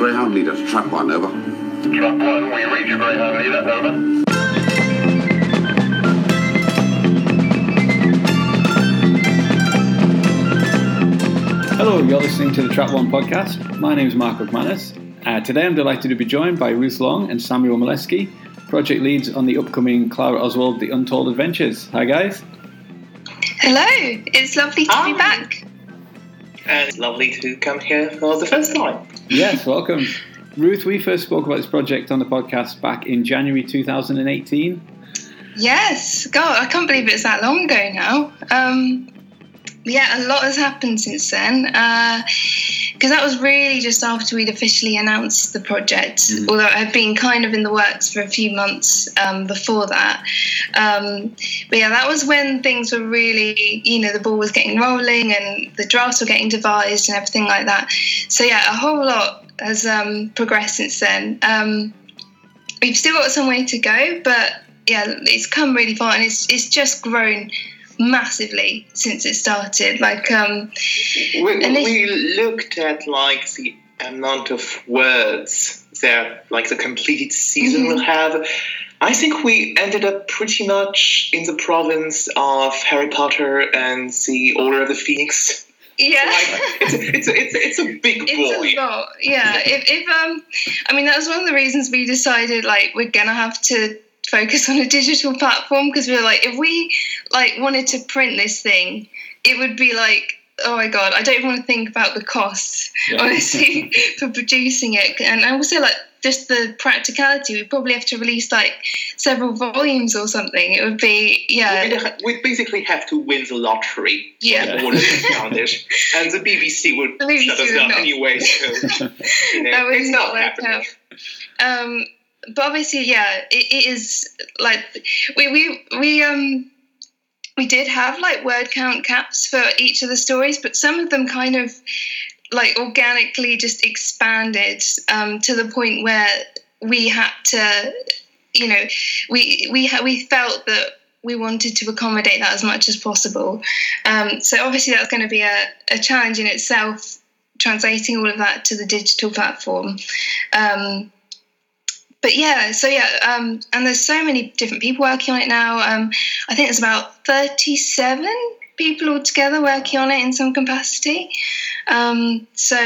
Greyhound leader to trap one, over. Trap one, we reach Greyhound leader, over. Hello, you're listening to the Trap One podcast. My name is Mark McManus. Uh, today I'm delighted to be joined by Ruth Long and Samuel Molesky, project leads on the upcoming Clara Oswald The Untold Adventures. Hi, guys. Hello, it's lovely to be back. And it's lovely to come here for the first time. Yes, welcome. Ruth, we first spoke about this project on the podcast back in January 2018. Yes, God, I can't believe it's that long ago now. Um, yeah, a lot has happened since then. Because that was really just after we'd officially announced the project, although it had been kind of in the works for a few months um, before that. Um, but yeah, that was when things were really, you know, the ball was getting rolling and the drafts were getting devised and everything like that. So yeah, a whole lot has um, progressed since then. Um, we've still got some way to go, but yeah, it's come really far and it's it's just grown massively since it started. Like, um, We, we looked at like the amount of words that like the completed season Mhm. will have. I think we ended up pretty much in the province of Harry Potter and the Order of the Phoenix. yeah. Like, it's, a, it's, a, it's, a, it's a big It's boy. a lot, yeah. If, if um, I mean, that was one of the reasons we decided like we're gonna have to focus on a digital platform because we were like, if we like wanted to print this thing, it would be like, oh my god, I don't even want to think about the costs, Yeah. honestly, for producing it, and I also like just the practicality. We probably have to release like several volumes or something. It would be, yeah, We'd, we'd basically have to win the lottery yeah. in order to found it. And the BBC would The BBC shut us would down not. anyway, so you know, That would it's not not work happening. um but obviously yeah it, it is like we we we um we did have like word count caps for each of the stories but some of them kind of like organically just expanded um to the point where we had to you know we we ha- we felt that we wanted to accommodate that as much as possible. Um so obviously that's going to be a, a challenge in itself translating all of that to the digital platform. Um but yeah, so yeah, um, and there's so many different people working on it now. Um, I think there's about 37 people altogether working on it in some capacity. Um, so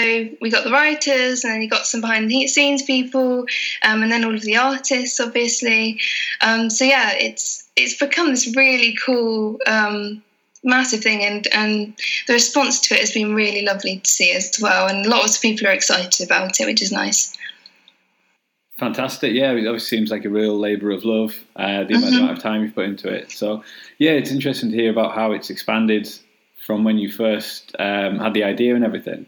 we got the writers, and then you got some behind the scenes people, um, and then all of the artists, obviously. Um, so yeah, it's it's become this really cool. Um, massive thing and and the response to it has been really lovely to see as well and lots of people are excited about it which is nice Fantastic. Yeah, it obviously seems like a real labour of love, uh, the amount, Mhm. amount of time you've put into it. So, yeah, it's interesting to hear about how it's expanded from when you first um, had the idea and everything.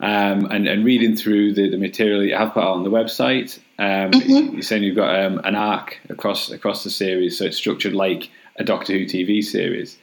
Um, and, and reading through the, the material that you have put out on the website, um, Mhm. you're saying you've got um, an arc across across the series, so it's structured like a Doctor Who TV series.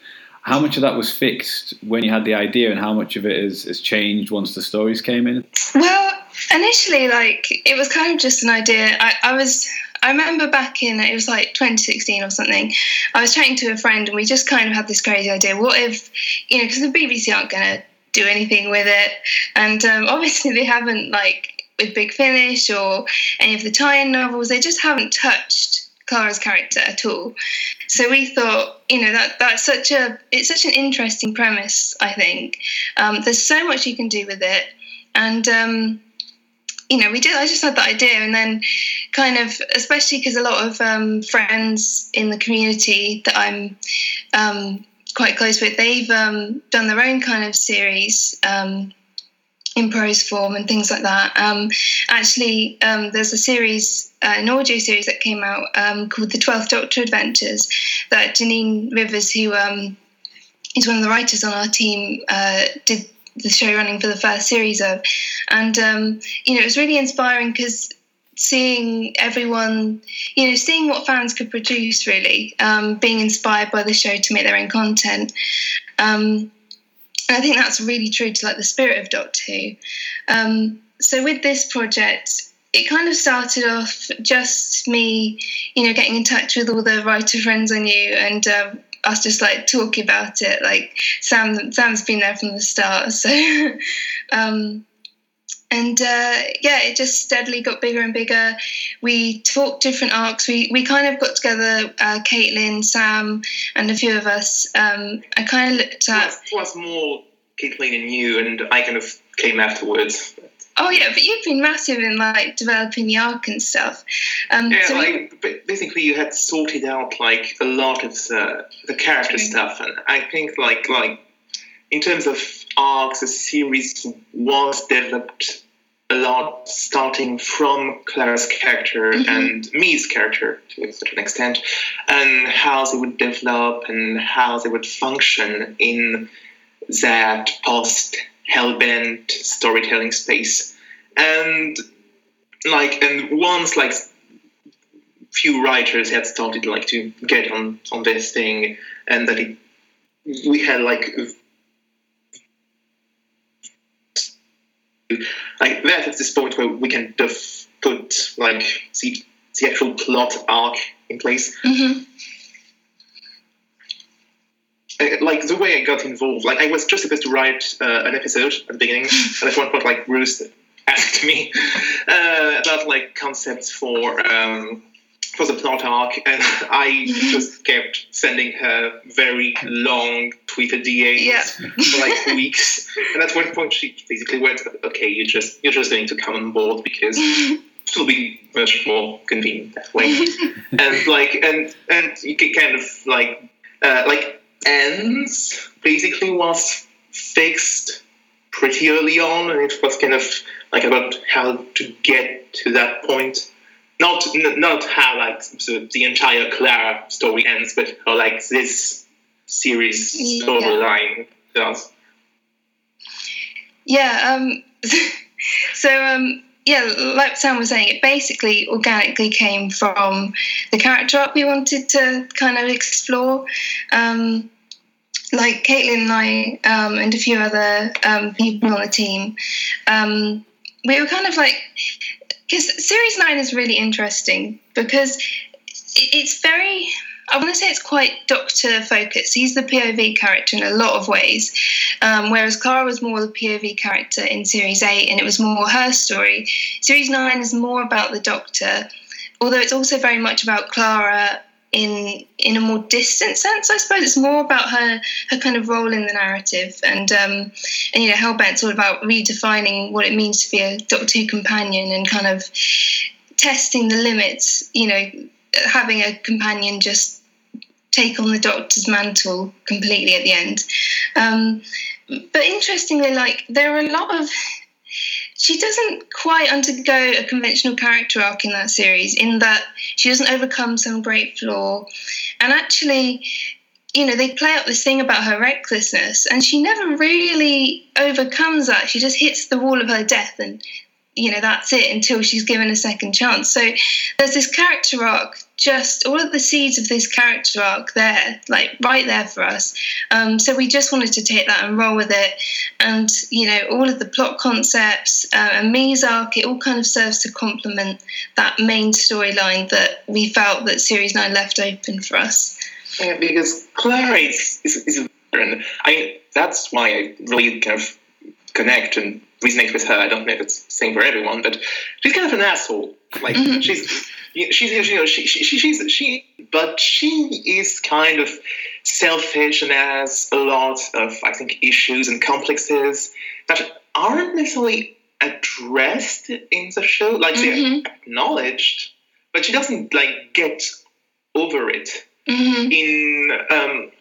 How much of that was fixed when you had the idea, and how much of it has, has changed once the stories came in? Well, initially, like it was kind of just an idea. I, I was, I remember back in it was like 2016 or something. I was chatting to a friend, and we just kind of had this crazy idea. What if, you know, because the BBC aren't going to do anything with it, and um, obviously they haven't like with Big Finish or any of the tie-in novels. They just haven't touched Clara's character at all. So we thought, you know, that that's such a it's such an interesting premise. I think um, there's so much you can do with it, and um, you know, we did. I just had that idea, and then kind of, especially because a lot of um, friends in the community that I'm um, quite close with, they've um, done their own kind of series. Um, in prose form and things like that. Um, actually, um, there's a series, uh, an audio series that came out um, called The Twelfth Doctor Adventures that Janine Rivers, who um, is one of the writers on our team, uh, did the show running for the first series of. And, um, you know, it was really inspiring because seeing everyone, you know, seeing what fans could produce really, um, being inspired by the show to make their own content. Um, and I think that's really true to like the spirit of Doctor Who. Um, so with this project, it kind of started off just me, you know, getting in touch with all the writer friends I knew and um, us just like talking about it. Like Sam, Sam's been there from the start, so um, and uh, yeah, it just steadily got bigger and bigger. We talked different arcs. We we kind of got together, uh, Caitlin, Sam, and a few of us. Um, I kind of looked at. was, was more Caitlin and you, and I kind of came afterwards. Oh yeah, but you've been massive in like developing the arc and stuff. Um, Yeah, so like ba- basically you had sorted out like a lot of the, the character True. stuff, and I think like like in terms of arcs, the series was developed a lot, starting from Clara's character Mhm. and Me's character to a certain extent, and how they would develop and how they would function in that post hellbent storytelling space, and like and once like few writers had started like to get on on this thing and that it, we had like like that at this point where we can def- put like the, the actual plot arc in place Mhm. Uh, like the way I got involved, like I was just supposed to write uh, an episode at the beginning, and at one point, like Ruth asked me uh, about like concepts for um, for the plot arc, and I just kept sending her very long Twitter DMs Yeah. for like weeks, and at one point she basically went, "Okay, you just you're just going to come on board because it'll be much more convenient that way." and like and and you can kind of like uh, like ends basically was fixed pretty early on and it was kind of like about how to get to that point not n- not how like the entire clara story ends but how like this series Yeah. storyline does Yeah. Um, so um, yeah, like Sam was saying, it basically organically came from the character arc we wanted to kind of explore. Um, like Caitlin and I um, and a few other um, people on the team, um, we were kind of like, because series nine is really interesting because it's very. I want to say it's quite Doctor focused. He's the POV character in a lot of ways, um, whereas Clara was more the POV character in Series 8 and it was more her story. Series 9 is more about the Doctor, although it's also very much about Clara in in a more distant sense, I suppose. It's more about her her kind of role in the narrative and um, and you know Hellbent's all about redefining what it means to be a Doctor Who companion and kind of testing the limits, you know, having a companion just take on the doctor's mantle completely at the end. Um, but interestingly, like there are a lot of she doesn't quite undergo a conventional character arc in that series, in that she doesn't overcome some great flaw, and actually. You know, they play up this thing about her recklessness, and she never really overcomes that. She just hits the wall of her death, and you know that's it until she's given a second chance. So there's this character arc, just all of the seeds of this character arc there, like right there for us. Um, so we just wanted to take that and roll with it, and you know all of the plot concepts uh, and Me's arc, it all kind of serves to complement that main storyline that we felt that series nine left open for us. Yeah, because Clara is, is, is a and I mean, that's why I really kind of connect and resonate with her. I don't know if it's the same for everyone, but she's kind of an asshole. Like Mhm. she's she's you know she, she, she she's she but she is kind of selfish and has a lot of I think issues and complexes that aren't necessarily addressed in the show. Like they're Mhm. acknowledged, but she doesn't like get over it hmm in um,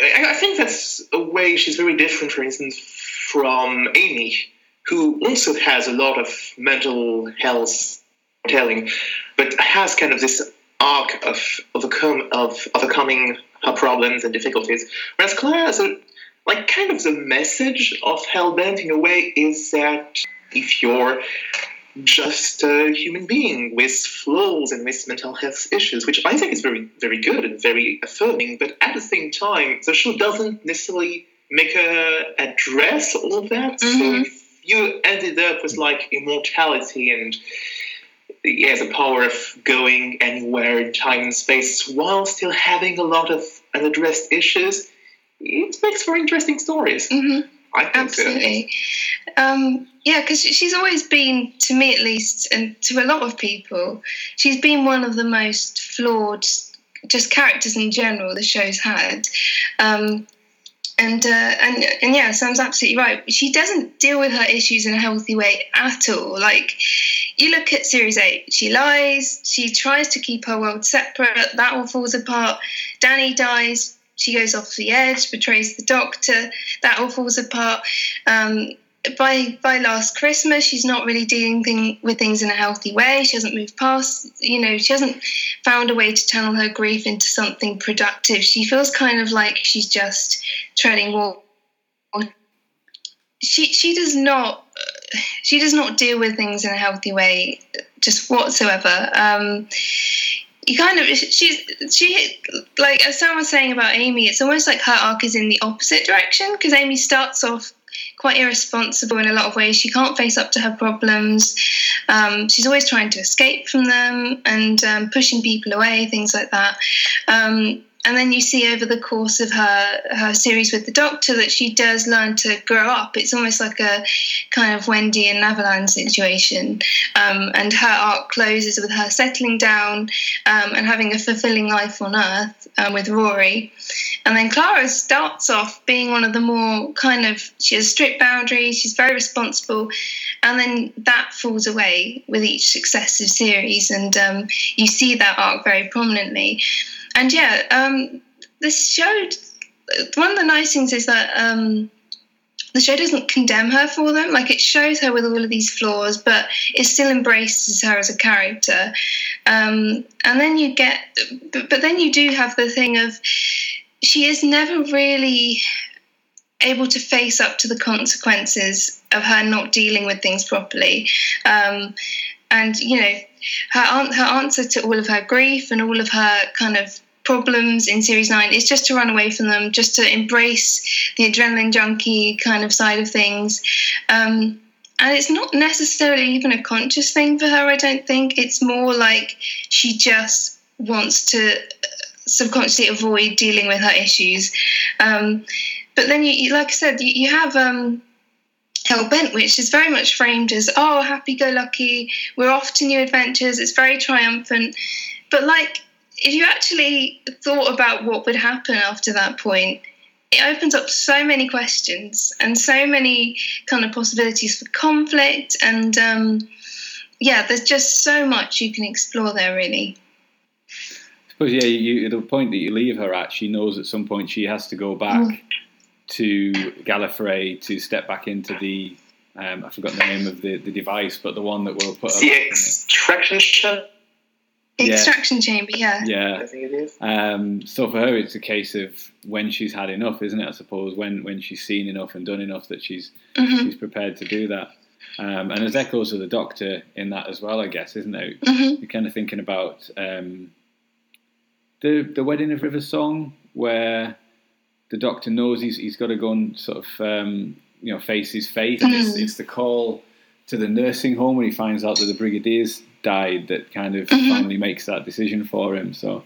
I, I think that's a way she's very different, for instance, from Amy, who also has a lot of mental health telling, but has kind of this arc of overcome of overcoming her problems and difficulties. Whereas has a like kind of the message of Hellbent in a way is that if you're just a human being with flaws and with mental health issues, which I think is very, very good and very affirming. But at the same time, the show doesn't necessarily make her address all of that. So Mhm. if you ended up with like immortality and yeah, the power of going anywhere in time and space while still having a lot of unaddressed issues, it makes for interesting stories. hmm I think Absolutely. Um, yeah, because she's always been, to me at least, and to a lot of people, she's been one of the most flawed, just characters in general the show's had. Um, and uh, and and yeah, Sam's absolutely right. She doesn't deal with her issues in a healthy way at all. Like you look at series eight, she lies. She tries to keep her world separate. That all falls apart. Danny dies. She goes off the edge, betrays the doctor. That all falls apart. Um, by by last Christmas, she's not really dealing thing, with things in a healthy way. She hasn't moved past, you know, she hasn't found a way to channel her grief into something productive. She feels kind of like she's just treading water. She she does not she does not deal with things in a healthy way, just whatsoever. Um, you kind of she's she like as someone was saying about Amy, it's almost like her arc is in the opposite direction because Amy starts off quite irresponsible in a lot of ways. She can't face up to her problems. Um, she's always trying to escape from them and um, pushing people away, things like that. Um, and then you see over the course of her her series with the Doctor that she does learn to grow up. It's almost like a kind of Wendy and Neverland situation, um, and her arc closes with her settling down um, and having a fulfilling life on Earth um, with Rory. And then Clara starts off being one of the more kind of she has strict boundaries. She's very responsible, and then that falls away with each successive series, and um, you see that arc very prominently and yeah, um, the show. One of the nice things is that um, the show doesn't condemn her for them. Like it shows her with all of these flaws, but it still embraces her as a character. Um, and then you get, but, but then you do have the thing of she is never really able to face up to the consequences of her not dealing with things properly. Um, and you know, her her answer to all of her grief and all of her kind of problems in series nine is just to run away from them, just to embrace the adrenaline junkie kind of side of things. Um, and it's not necessarily even a conscious thing for her, I don't think. It's more like she just wants to subconsciously avoid dealing with her issues. Um, but then, you, like I said, you, you have. Um, Hell Bent, which is very much framed as, oh, happy go lucky, we're off to new adventures, it's very triumphant. But like if you actually thought about what would happen after that point, it opens up so many questions and so many kind of possibilities for conflict. And um, yeah, there's just so much you can explore there, really. I suppose, yeah, you, the point that you leave her at, she knows at some point she has to go back mm. to Gallifrey to step back into the. Um, I forgot the name of the, the device, but the one that will put her. The extraction Extraction yeah. chamber, yeah. Yeah. I think it is. Um, so for her, it's a case of when she's had enough, isn't it? I suppose when when she's seen enough and done enough that she's mm-hmm. she's prepared to do that. Um, and there's echoes of the Doctor in that as well, I guess, isn't it? Mm-hmm. You're kind of thinking about um, the the Wedding of River song, where the Doctor knows he's he's got to go and sort of um, you know face his fate. Mm-hmm. It's, it's the call to the nursing home when he finds out that the Brigadier's died that kind of mm-hmm. finally makes that decision for him. So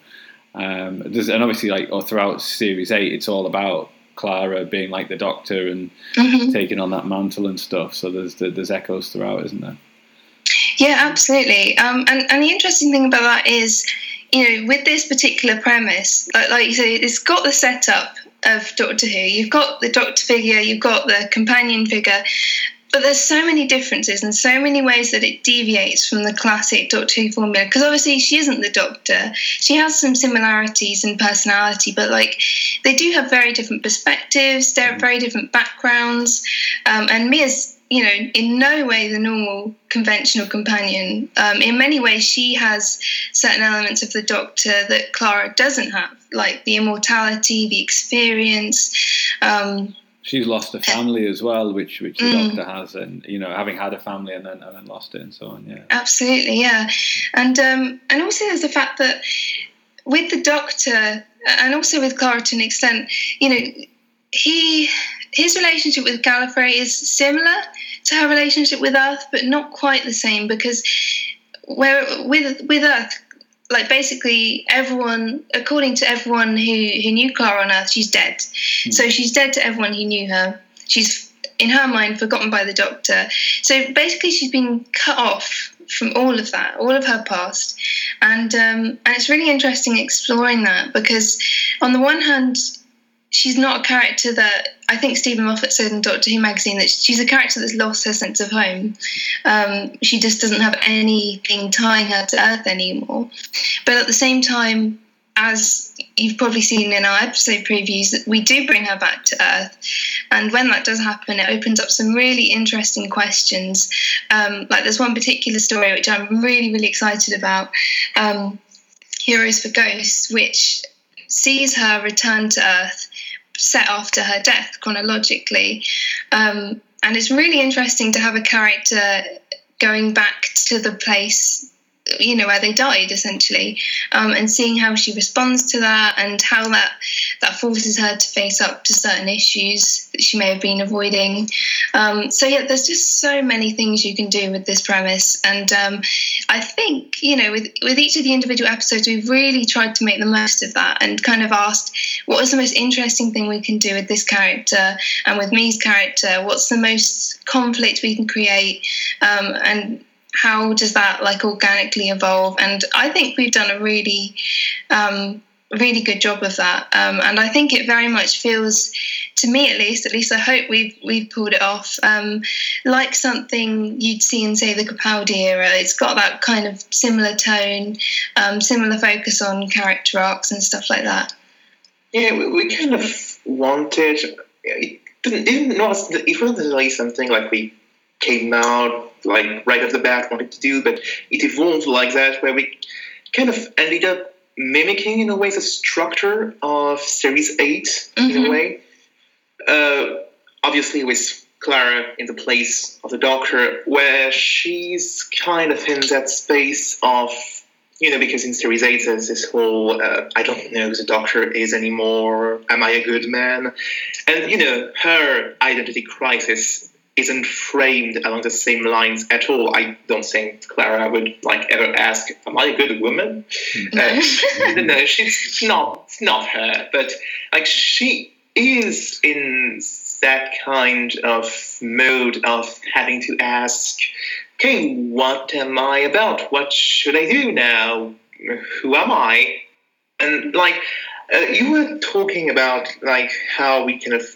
um, and obviously like or throughout series eight, it's all about Clara being like the Doctor and mm-hmm. taking on that mantle and stuff. So there's there's echoes throughout, isn't there? Yeah, absolutely. Um, and and the interesting thing about that is, you know, with this particular premise, like, like you say, it's got the setup of Doctor Who. You've got the Doctor figure, you've got the companion figure, but there's so many differences and so many ways that it deviates from the classic Doctor Who formula. Because obviously she isn't the Doctor. She has some similarities in personality, but like they do have very different perspectives. They're very different backgrounds. Um, and Me's, you know, in no way the normal conventional companion. Um, in many ways, she has certain elements of the Doctor that Clara doesn't have, like the immortality, the experience. Um, she's lost a family as well, which which the mm. doctor has, and you know, having had a family and then and then lost it and so on. Yeah, absolutely, yeah, and um, and also there's the fact that with the doctor and also with Clara to an extent, you know, he his relationship with Gallifrey is similar to her relationship with Earth, but not quite the same because where with with Earth like basically everyone, according to everyone who, who knew Clara on Earth, she's dead. Mm. So she's dead to everyone who knew her. She's in her mind, forgotten by the doctor. So basically, she's been cut off from all of that, all of her past, and um, and it's really interesting exploring that because, on the one hand, she's not a character that I think Steven Moffat said in Doctor Who magazine that she's a character that's lost her sense of home. Um, she just doesn't have anything tying her to Earth anymore. But at the same time, as you've probably seen in our episode previews, we do bring her back to Earth. And when that does happen, it opens up some really interesting questions. Um, like there's one particular story which I'm really, really excited about. Um, Heroes for Ghosts, which sees her return to Earth set after her death chronologically. Um, and it's really interesting to have a character going back to the place you know where they died essentially um, and seeing how she responds to that and how that that forces her to face up to certain issues that she may have been avoiding. Um, so yeah there's just so many things you can do with this premise. And um, I think you know with with each of the individual episodes we've really tried to make the most of that and kind of asked what is the most interesting thing we can do with this character and with Me's character? What's the most conflict we can create? Um, and how does that like organically evolve? And I think we've done a really, um, really good job of that. Um, and I think it very much feels, to me at least, at least I hope we've we've pulled it off, um, like something you'd see in say the Capaldi era. It's got that kind of similar tone, um, similar focus on character arcs and stuff like that. Yeah, we, we kind of wanted. It didn't, it wasn't, it wasn't really something like we came out like right off the bat wanted to do, but it evolved like that where we kind of ended up mimicking in a way the structure of Series 8 mm-hmm. in a mm-hmm. way. Uh, obviously with Clara in the place of the Doctor, where she's kind of in that space of you know, because in Series 8 there's this whole, uh, I don't know who the Doctor is anymore, am I a good man? And, you know, her identity crisis isn't framed along the same lines at all. I don't think Clara would like ever ask, "Am I a good woman?" No, uh, no she's not. It's not her. But like she is in that kind of mode of having to ask, "Okay, what am I about? What should I do now? Who am I?" And like uh, you were talking about, like how we kind of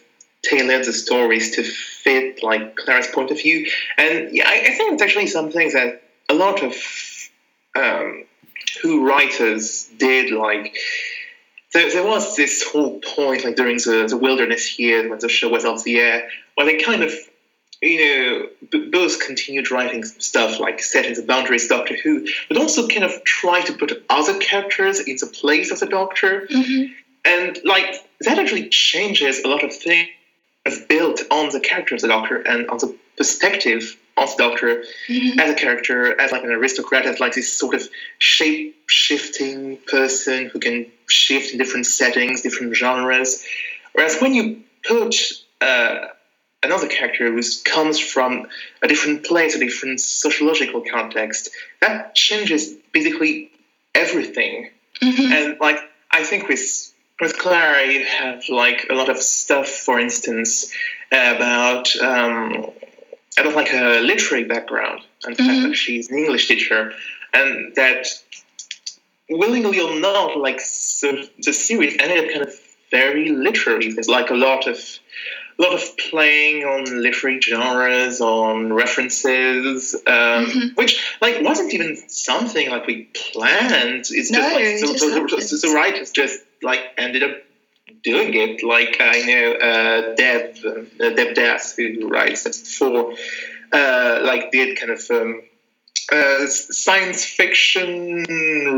tailored the stories to fit like Clara's point of view. And yeah, I, I think it's actually something that a lot of um, Who writers did. Like there, there was this whole point, like during the, the wilderness years when the show was off the air, where they kind of you know, b- both continued writing stuff like setting the boundaries Doctor Who, but also kind of try to put other characters in the place of the Doctor. Mm-hmm. And like that actually changes a lot of things built on the character of the Doctor and on the perspective of the Doctor mm-hmm. as a character, as like an aristocrat, as like this sort of shape shifting person who can shift in different settings, different genres. Whereas when you put uh, another character who comes from a different place, a different sociological context, that changes basically everything. Mm-hmm. And like I think with with Clara, you have like a lot of stuff, for instance, about um, about like a literary background and the mm-hmm. fact that she's an English teacher, and that willingly or not, like so the series ended up kind of very literary. There's like a lot of a lot of playing on literary genres, on references, um, mm-hmm. which like wasn't even something like we planned. It's no, just like so, so, so, the writers just like ended up doing it. Like I know uh, Deb uh, Deb Das who writes for uh, like did kind of um, uh, science fiction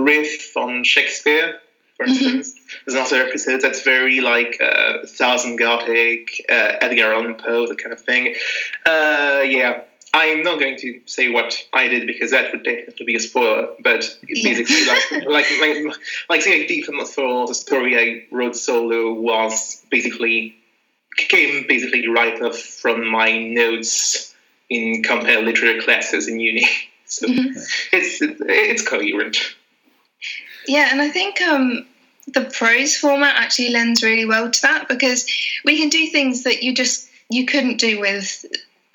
riff on Shakespeare. For mm-hmm. instance, mm-hmm. there's another episode that's very like uh, Southern Gothic, uh, Edgar Allan Poe, that kind of thing. Uh, yeah, I'm not going to say what I did because that would definitely be a spoiler. But basically, like, like, like, like the idea for the story I wrote solo was basically came basically right off from my notes in compare literary classes in uni. So mm-hmm. it's it's coherent. Yeah, and I think um, the prose format actually lends really well to that because we can do things that you just you couldn't do with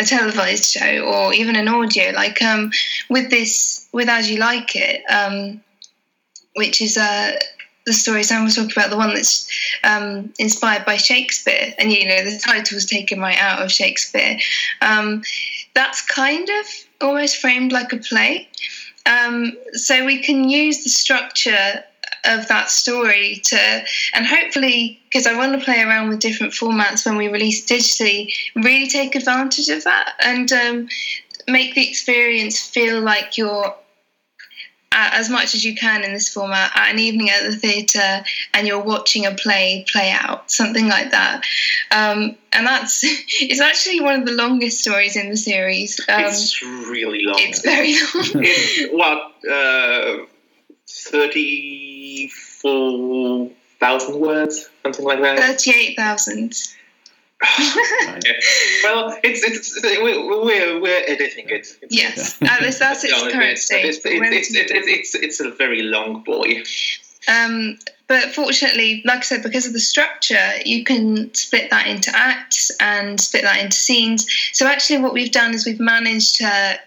a televised show or even an audio. Like um, with this, with As You Like It, um, which is uh, the story Sam was talking about, the one that's um, inspired by Shakespeare, and you know the title was taken right out of Shakespeare. Um, that's kind of almost framed like a play. Um, so we can use the structure of that story to, and hopefully, because I want to play around with different formats when we release digitally, really take advantage of that and um, make the experience feel like you're as much as you can in this format at an evening at the theatre and you're watching a play play out something like that. Um, and that's it's actually one of the longest stories in the series. Um, it's really long. it's very long. It's what uh, thirty-four thousand words, something like that. 38000 well, it's it's we're we're, we're editing it. It's, yes at least that's its current bit, but It's, it's, it's, it's, it's, it's a very long boy. Um, but fortunately, like I said, because of the structure, you can split that into acts and split that into scenes. So actually, what we've done is we've managed to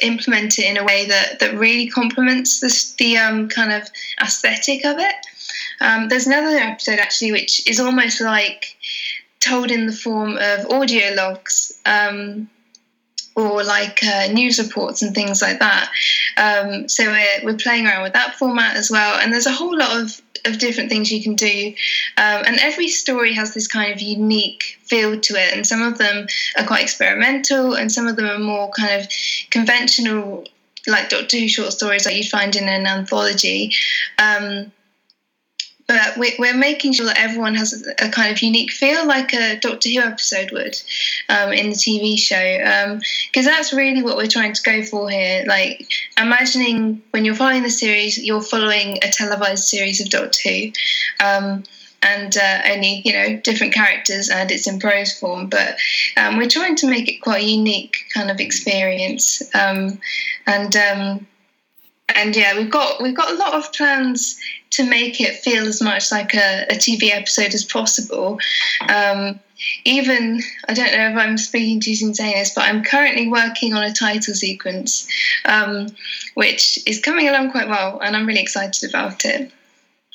implement it in a way that that really complements the the um, kind of aesthetic of it. Um, there's another episode actually, which is almost like told in the form of audio logs. Um, or like uh, news reports and things like that. Um, so we're, we're playing around with that format as well. And there's a whole lot of, of different things you can do. Um, and every story has this kind of unique feel to it. And some of them are quite experimental, and some of them are more kind of conventional, like Doctor Who short stories like you'd find in an anthology. Um, but we- we're making sure that everyone has a kind of unique feel, like a Doctor Who episode would um, in the TV show, because that's really what we're trying to go for here. Like imagining when you're following the series, you're following a televised series of Doctor Who. Um, and uh, only you know different characters, and it's in prose form. But um, we're trying to make it quite a unique kind of experience, um, and um, and yeah, we've got we've got a lot of plans to make it feel as much like a, a TV episode as possible. Um, even I don't know if I'm speaking too soon saying this, but I'm currently working on a title sequence, um, which is coming along quite well, and I'm really excited about it.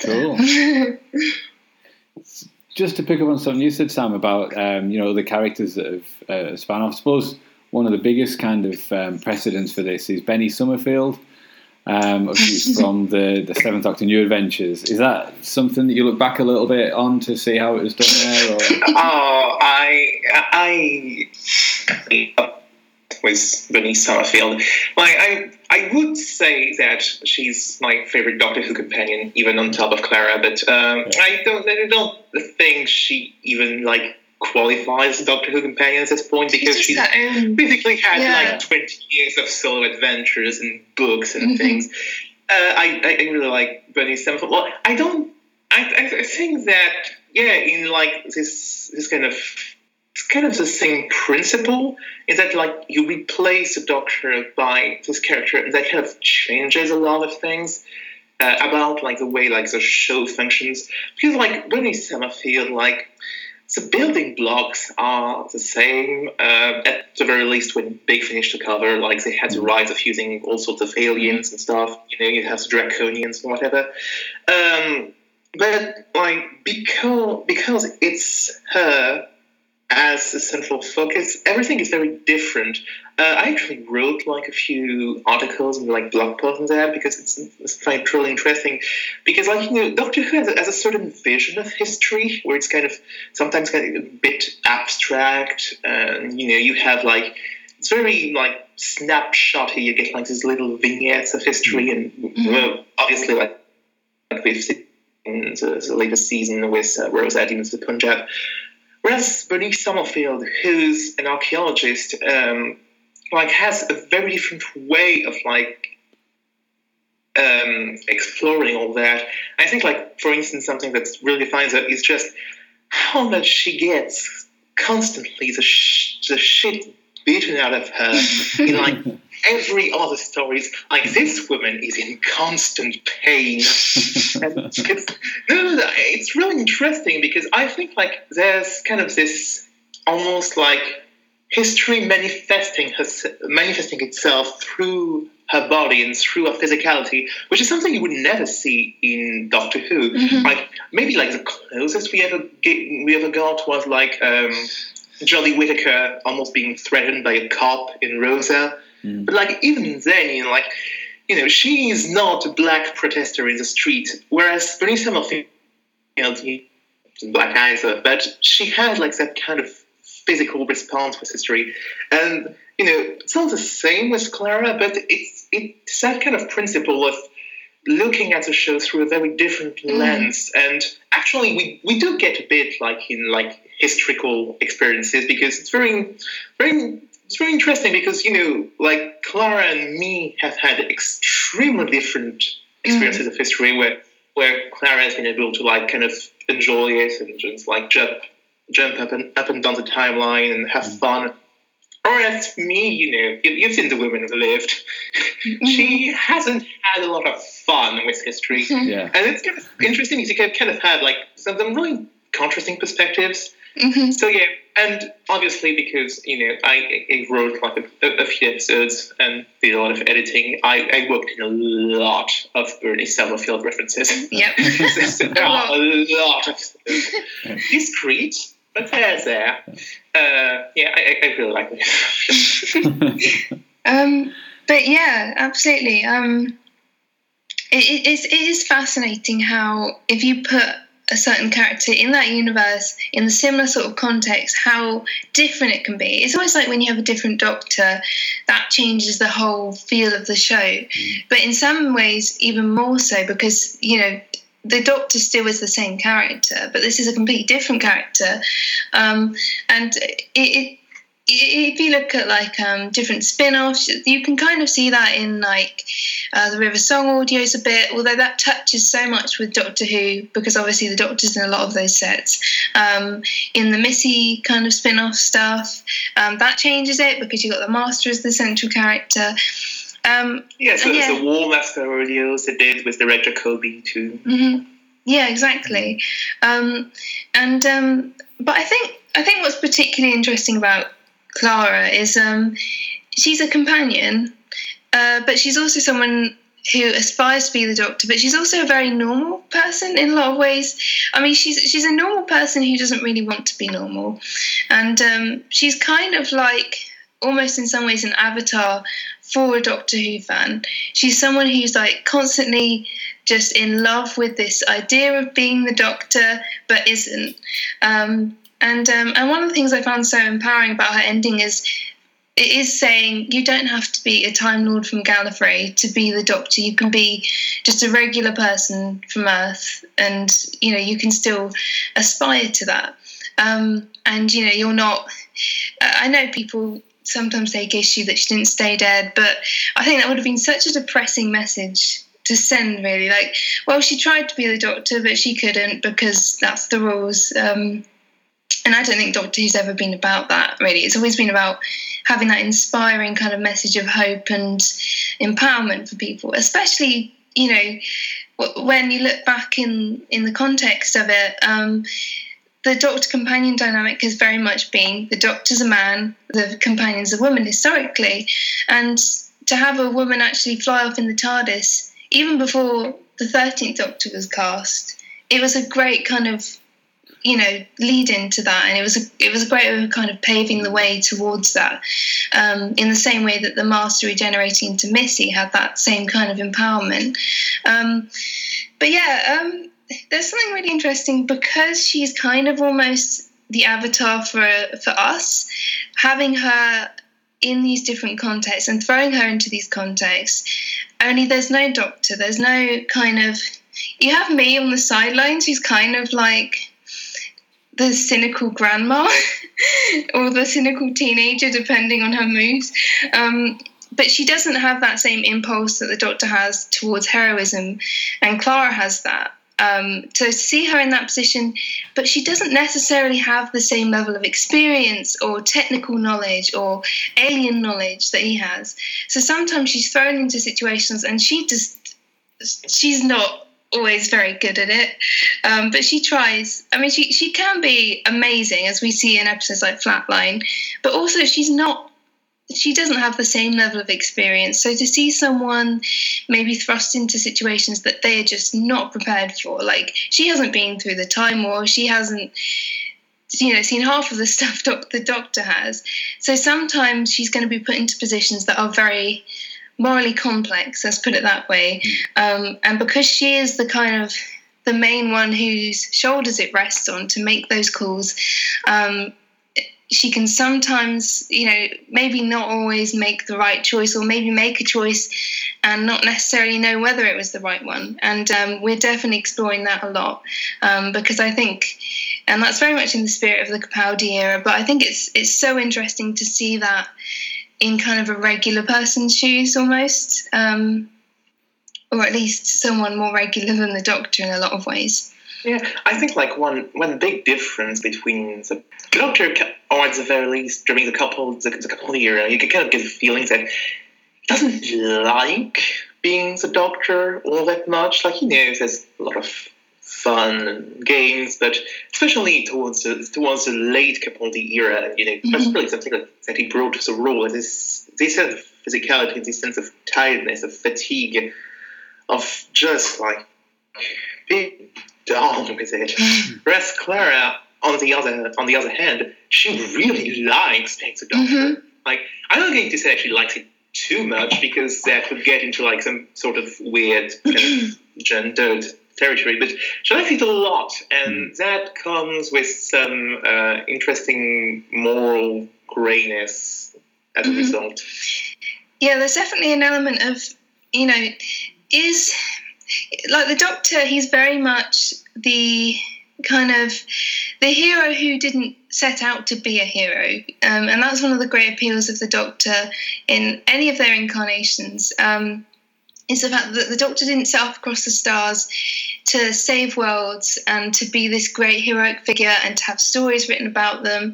Cool. Just to pick up on something you said, Sam, about um, you know the characters that have uh, span off. I suppose one of the biggest kind of um, precedents for this is Benny Summerfield, um, obviously from the the Seventh Doctor New Adventures. Is that something that you look back a little bit on to see how it was done there? Or? Oh, I I with Bernice Summerfield. Like I I would say that she's my favorite Doctor Who companion, even on top of Clara. But um, I don't I don't think she even like qualifies as a Doctor Who companion at this point because she's own. basically had Yeah. like 20 years of solo adventures and books and Mhm. things. Uh, I, I really like Bernice Summerfield. Well, I don't. I, I think that yeah, in like this this kind of it's kind of the same principle is that like you replace the Doctor by this character and that kind of changes a lot of things. Uh, about like the way like the show functions because like Bernice Summerfield like the building blocks are the same. Uh, at the very least, when Big Finish took over, like they had the rise of using all sorts of aliens and stuff. You know, you have the Draconians and whatever. Um, but like because because it's her as the central focus, everything is very different. Uh, I actually wrote like a few articles and like blog posts on that because it's, it's it really interesting. Because like you know, Doctor Who has a, has a certain vision of history where it's kind of sometimes kind of a bit abstract. And you know, you have like it's very like snapshotty. You get like these little vignettes of history, and well, obviously like like we've seen in the, the latest season with uh, Rose of the Punjab. Whereas Bernice Summerfield, who's an archaeologist, um, like has a very different way of like um, exploring all that. I think, like for instance, something that really defines her is just how much she gets constantly the sh- the shit beaten out of her in like every other story is Like this woman is in constant pain. And it's, no, no, no, it's really interesting because I think like there's kind of this almost like history manifesting her, manifesting itself through her body and through her physicality, which is something you would never see in Doctor Who. Mhm. Like maybe like the closest we ever get, we ever got was like um, Jodie Whittaker almost being threatened by a cop in Rosa. Mm. But like even then, you know, like you know, she is not a black protester in the street, whereas Bernice Summerfield, you know, black eyes, but she had like that kind of physical response with history, and you know, it's not the same with Clara, but it's it's that kind of principle of looking at the show through a very different Mm. lens, and actually, we we do get a bit like in like historical experiences because it's very very it's very interesting because you know like clara and me have had extremely different experiences of history where where clara has been able to like kind of enjoy it and just like jump jump up and up and down the timeline and have mm. fun. Whereas me you know you, you've seen the women who lived. Mm-hmm. She hasn't had a lot of fun with history. Mm-hmm. Yeah. and it's kind of interesting to kind of have like some, some really contrasting perspectives. Mhm. so yeah, and obviously because you know I, I wrote like a, a few episodes and did a lot of editing, I, I worked in a lot of Bernie Summerfield references. Yep. there are a lot of discreet, but they're there. Uh, yeah, I, I I really like it. Um, but yeah, absolutely. Um, it, it, is, it is fascinating how if you put a certain character in that universe in the similar sort of context, how different it can be. It's almost like when you have a different doctor, that changes the whole feel of the show. But in some ways, even more so because you know the doctor still is the same character, but this is a completely different character, um, and it, it if you look at like um, different spin-offs you can kind of see that in like uh, the river song audios a bit although that touches so much with doctor who because obviously the doctor's in a lot of those sets um, in the missy kind of spin-off stuff um, that changes it because you've got the master as the central character um, yeah, so Yeah. the War Master audios they did with Derek Jacobi too. hmm Yeah, exactly. Um, and um, but I think I think what's particularly interesting about Clara is um, she's a companion, uh, but she's also someone who aspires to be the doctor. But she's also a very normal person in a lot of ways. I mean, she's she's a normal person who doesn't really want to be normal, and um, she's kind of like almost in some ways an avatar for a Doctor Who fan. She's someone who's like constantly just in love with this idea of being the Doctor, but isn't. Um, and um, and one of the things I found so empowering about her ending is it is saying you don't have to be a Time Lord from Gallifrey to be the Doctor. You can be just a regular person from Earth, and you know you can still aspire to that. Um, and you know you're not. I know people sometimes take issue that she didn't stay dead, but I think that would have been such a depressing message to send. Really, like, well, she tried to be the Doctor, but she couldn't because that's the rules. Um, and I don't think Doctor Who's ever been about that. Really, it's always been about having that inspiring kind of message of hope and empowerment for people, especially you know when you look back in in the context of it. Um, the doctor companion dynamic has very much been the doctor's a man, the companion's a woman historically. And to have a woman actually fly off in the TARDIS, even before the 13th Doctor was cast, it was a great kind of you know lead into that. And it was a, it was a great way of kind of paving the way towards that um, in the same way that the master regenerating into missy had that same kind of empowerment. Um, but yeah um, there's something really interesting because she's kind of almost the avatar for for us having her in these different contexts and throwing her into these contexts only there's no doctor there's no kind of you have me on the sidelines who's kind of like the cynical grandma or the cynical teenager depending on her moods um, but she doesn't have that same impulse that the doctor has towards heroism and clara has that um, to see her in that position, but she doesn't necessarily have the same level of experience or technical knowledge or alien knowledge that he has. So sometimes she's thrown into situations and she just, she's not always very good at it, um, but she tries. I mean, she she can be amazing, as we see in episodes like Flatline, but also she's not. She doesn't have the same level of experience. So to see someone maybe thrust into situations that they are just not prepared for, like she hasn't been through the time war, she hasn't you know seen half of the stuff doc- the doctor has so sometimes she's going to be put into positions that are very morally complex let's put it that way um, and because she is the kind of the main one whose shoulders it rests on to make those calls um, she can sometimes, you know, maybe not always make the right choice, or maybe make a choice and not necessarily know whether it was the right one. And um, we're definitely exploring that a lot um, because I think, and that's very much in the spirit of the Capaldi era. But I think it's it's so interesting to see that in kind of a regular person's shoes almost, um, or at least someone more regular than the Doctor in a lot of ways. Yeah, I think like one one big difference between the Doctor, or at the very least during the Capaldi the, the Capaldi era, you can kind of get the feeling that he doesn't like being the Doctor all that much. Like he knows there's a lot of fun and games, but especially towards the, towards the late Capaldi era, you know, mm-hmm. that's really something that, that he brought to the role. This this sense of physicality, this sense of tiredness, of fatigue, of just like being down with it. Whereas Clara, on the other on the other hand, she really likes being the doctor. Mm-hmm. Like I'm not going to say she likes it too much because that would get into like some sort of weird kind of gendered territory. But she likes it a lot, and that comes with some uh, interesting moral grayness as a mm-hmm. result. Yeah, there's definitely an element of you know is like the doctor he's very much the kind of the hero who didn't set out to be a hero um, and that's one of the great appeals of the doctor in any of their incarnations um, is the fact that the doctor didn't set off across the stars to save worlds and to be this great heroic figure and to have stories written about them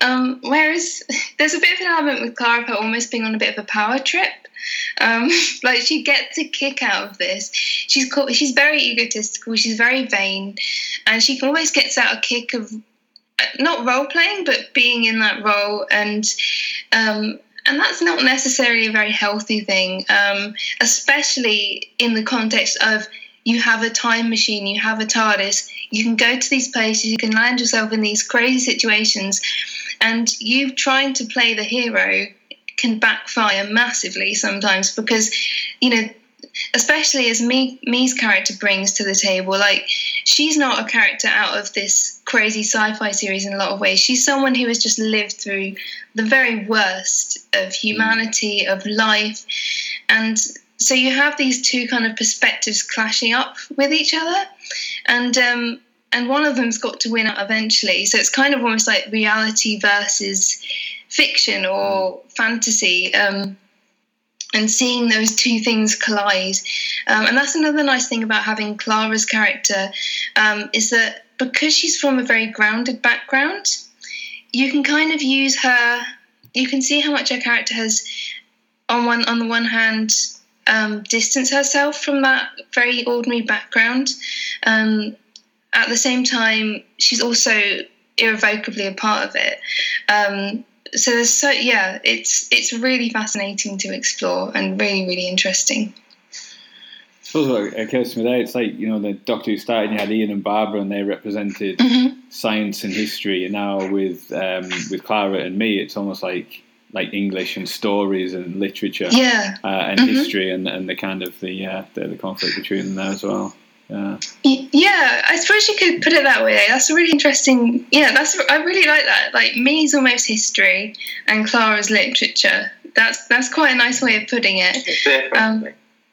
um, whereas there's a bit of an element with clara almost being on a bit of a power trip um, like she gets a kick out of this. She's she's very egotistical. She's very vain, and she always gets out a kick of uh, not role playing, but being in that role and. Um, and that's not necessarily a very healthy thing, um, especially in the context of you have a time machine, you have a TARDIS, you can go to these places, you can land yourself in these crazy situations, and you trying to play the hero can backfire massively sometimes because you know especially as me me's character brings to the table. Like she's not a character out of this crazy sci-fi series in a lot of ways. She's someone who has just lived through the very worst of humanity of life. And so you have these two kind of perspectives clashing up with each other. And um, and one of them's got to win out eventually. So it's kind of almost like reality versus fiction or mm. fantasy. Um, and seeing those two things collide. Um, and that's another nice thing about having Clara's character um, is that because she's from a very grounded background, you can kind of use her. You can see how much her character has, on one on the one hand, um, distanced herself from that very ordinary background. Um, at the same time, she's also irrevocably a part of it. So there's so yeah, it's it's really fascinating to explore and really really interesting. I suppose what occurs to me there, it's like you know the Doctor Who started. You had Ian and Barbara, and they represented mm-hmm. science and history. And now with um, with Clara and me, it's almost like like English and stories and literature, yeah, uh, and mm-hmm. history, and, and the kind of the, uh, the the conflict between them there as well. Yeah. Yeah, I suppose you could put it that way. That's a really interesting. Yeah, that's. I really like that. Like me's almost history, and Clara's literature. That's that's quite a nice way of putting it. Um,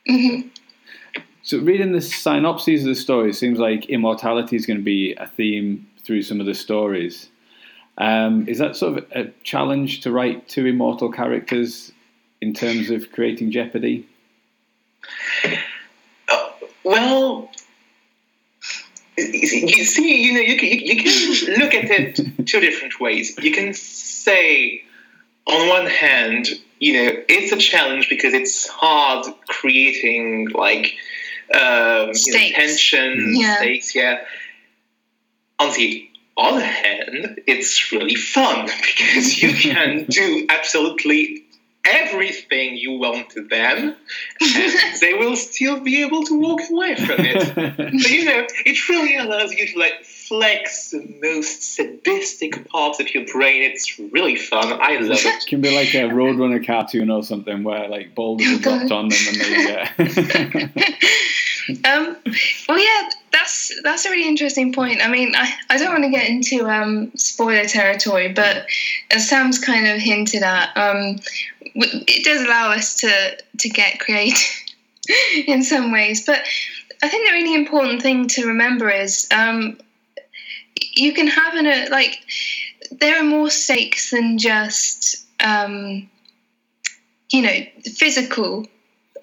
mm-hmm. So, reading the synopses of the story, seems like immortality is going to be a theme through some of the stories. Um, is that sort of a challenge to write two immortal characters in terms of creating jeopardy? Uh, well, you see, you know, you can, you can look at it two different ways. You can say, on one hand, you know, it's a challenge because it's hard creating like um, you know, tension, Yeah. stakes. Yeah. On the other hand, it's really fun because you can do absolutely everything you want to them, and they will still be able to walk away from it. So, you know, it really allows you to like flex the most sadistic parts of your brain. It's really fun. I love it. It Can be like a Roadrunner cartoon or something where like boulders are dropped on them and they. Uh, Um, well, yeah, that's that's a really interesting point. I mean, I, I don't want to get into um, spoiler territory, but as Sam's kind of hinted at, um, w- it does allow us to to get creative in some ways. But I think the really important thing to remember is um, you can have an a, like there are more stakes than just um, you know physical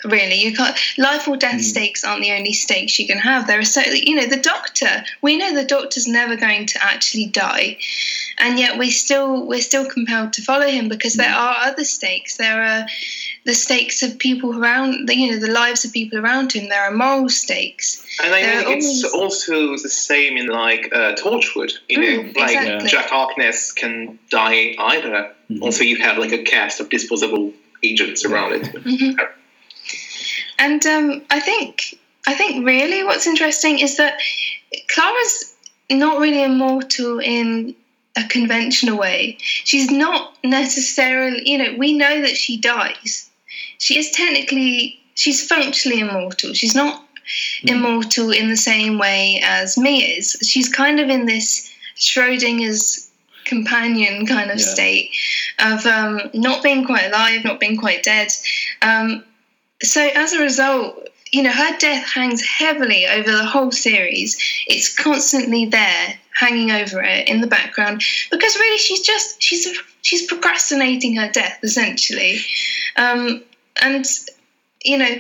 really you can't life or death Mm. stakes aren't the only stakes you can have there are so you know the doctor we know the doctor's never going to actually die and yet we still we're still compelled to follow him because there Mm. are other stakes there are the stakes of people around the, you know the lives of people around him there are moral stakes And I There think it's always- also the same in like uh, Torchwood. You know, Mm, like exactly. Jack Harkness can die either. Mhm. Also, you have like a cast of disposable agents around it. Mhm. And um, I think I think really what's interesting is that Clara's not really immortal in a conventional way. She's not necessarily, you know, we know that she dies. She is technically, she's functionally immortal. She's not Mhm. immortal in the same way as me is. She's kind of in this Schrodinger's companion kind of Yeah. state of um, not being quite alive, not being quite dead. Um, so as a result, you know, her death hangs heavily over the whole series. It's constantly there, hanging over it in the background, because really she's just she's she's procrastinating her death essentially, um, and you know.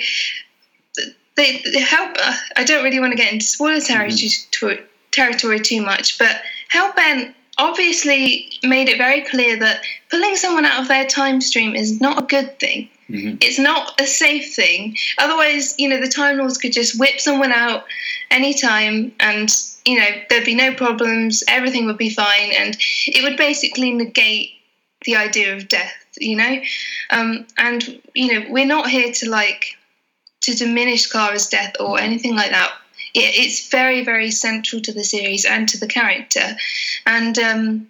The, the help. I don't really want to get into spoiler territory, territory too much, but Hellbent obviously made it very clear that pulling someone out of their time stream is not a good thing Mhm. it's not a safe thing. Otherwise, you know, the Time Lords could just whip someone out anytime and, you know, there'd be no problems, everything would be fine, and it would basically negate the idea of death, you know? Um, and, you know, we're not here to, like, to diminish Clara's death or anything like that. It, it's very, very central to the series and to the character. And, um,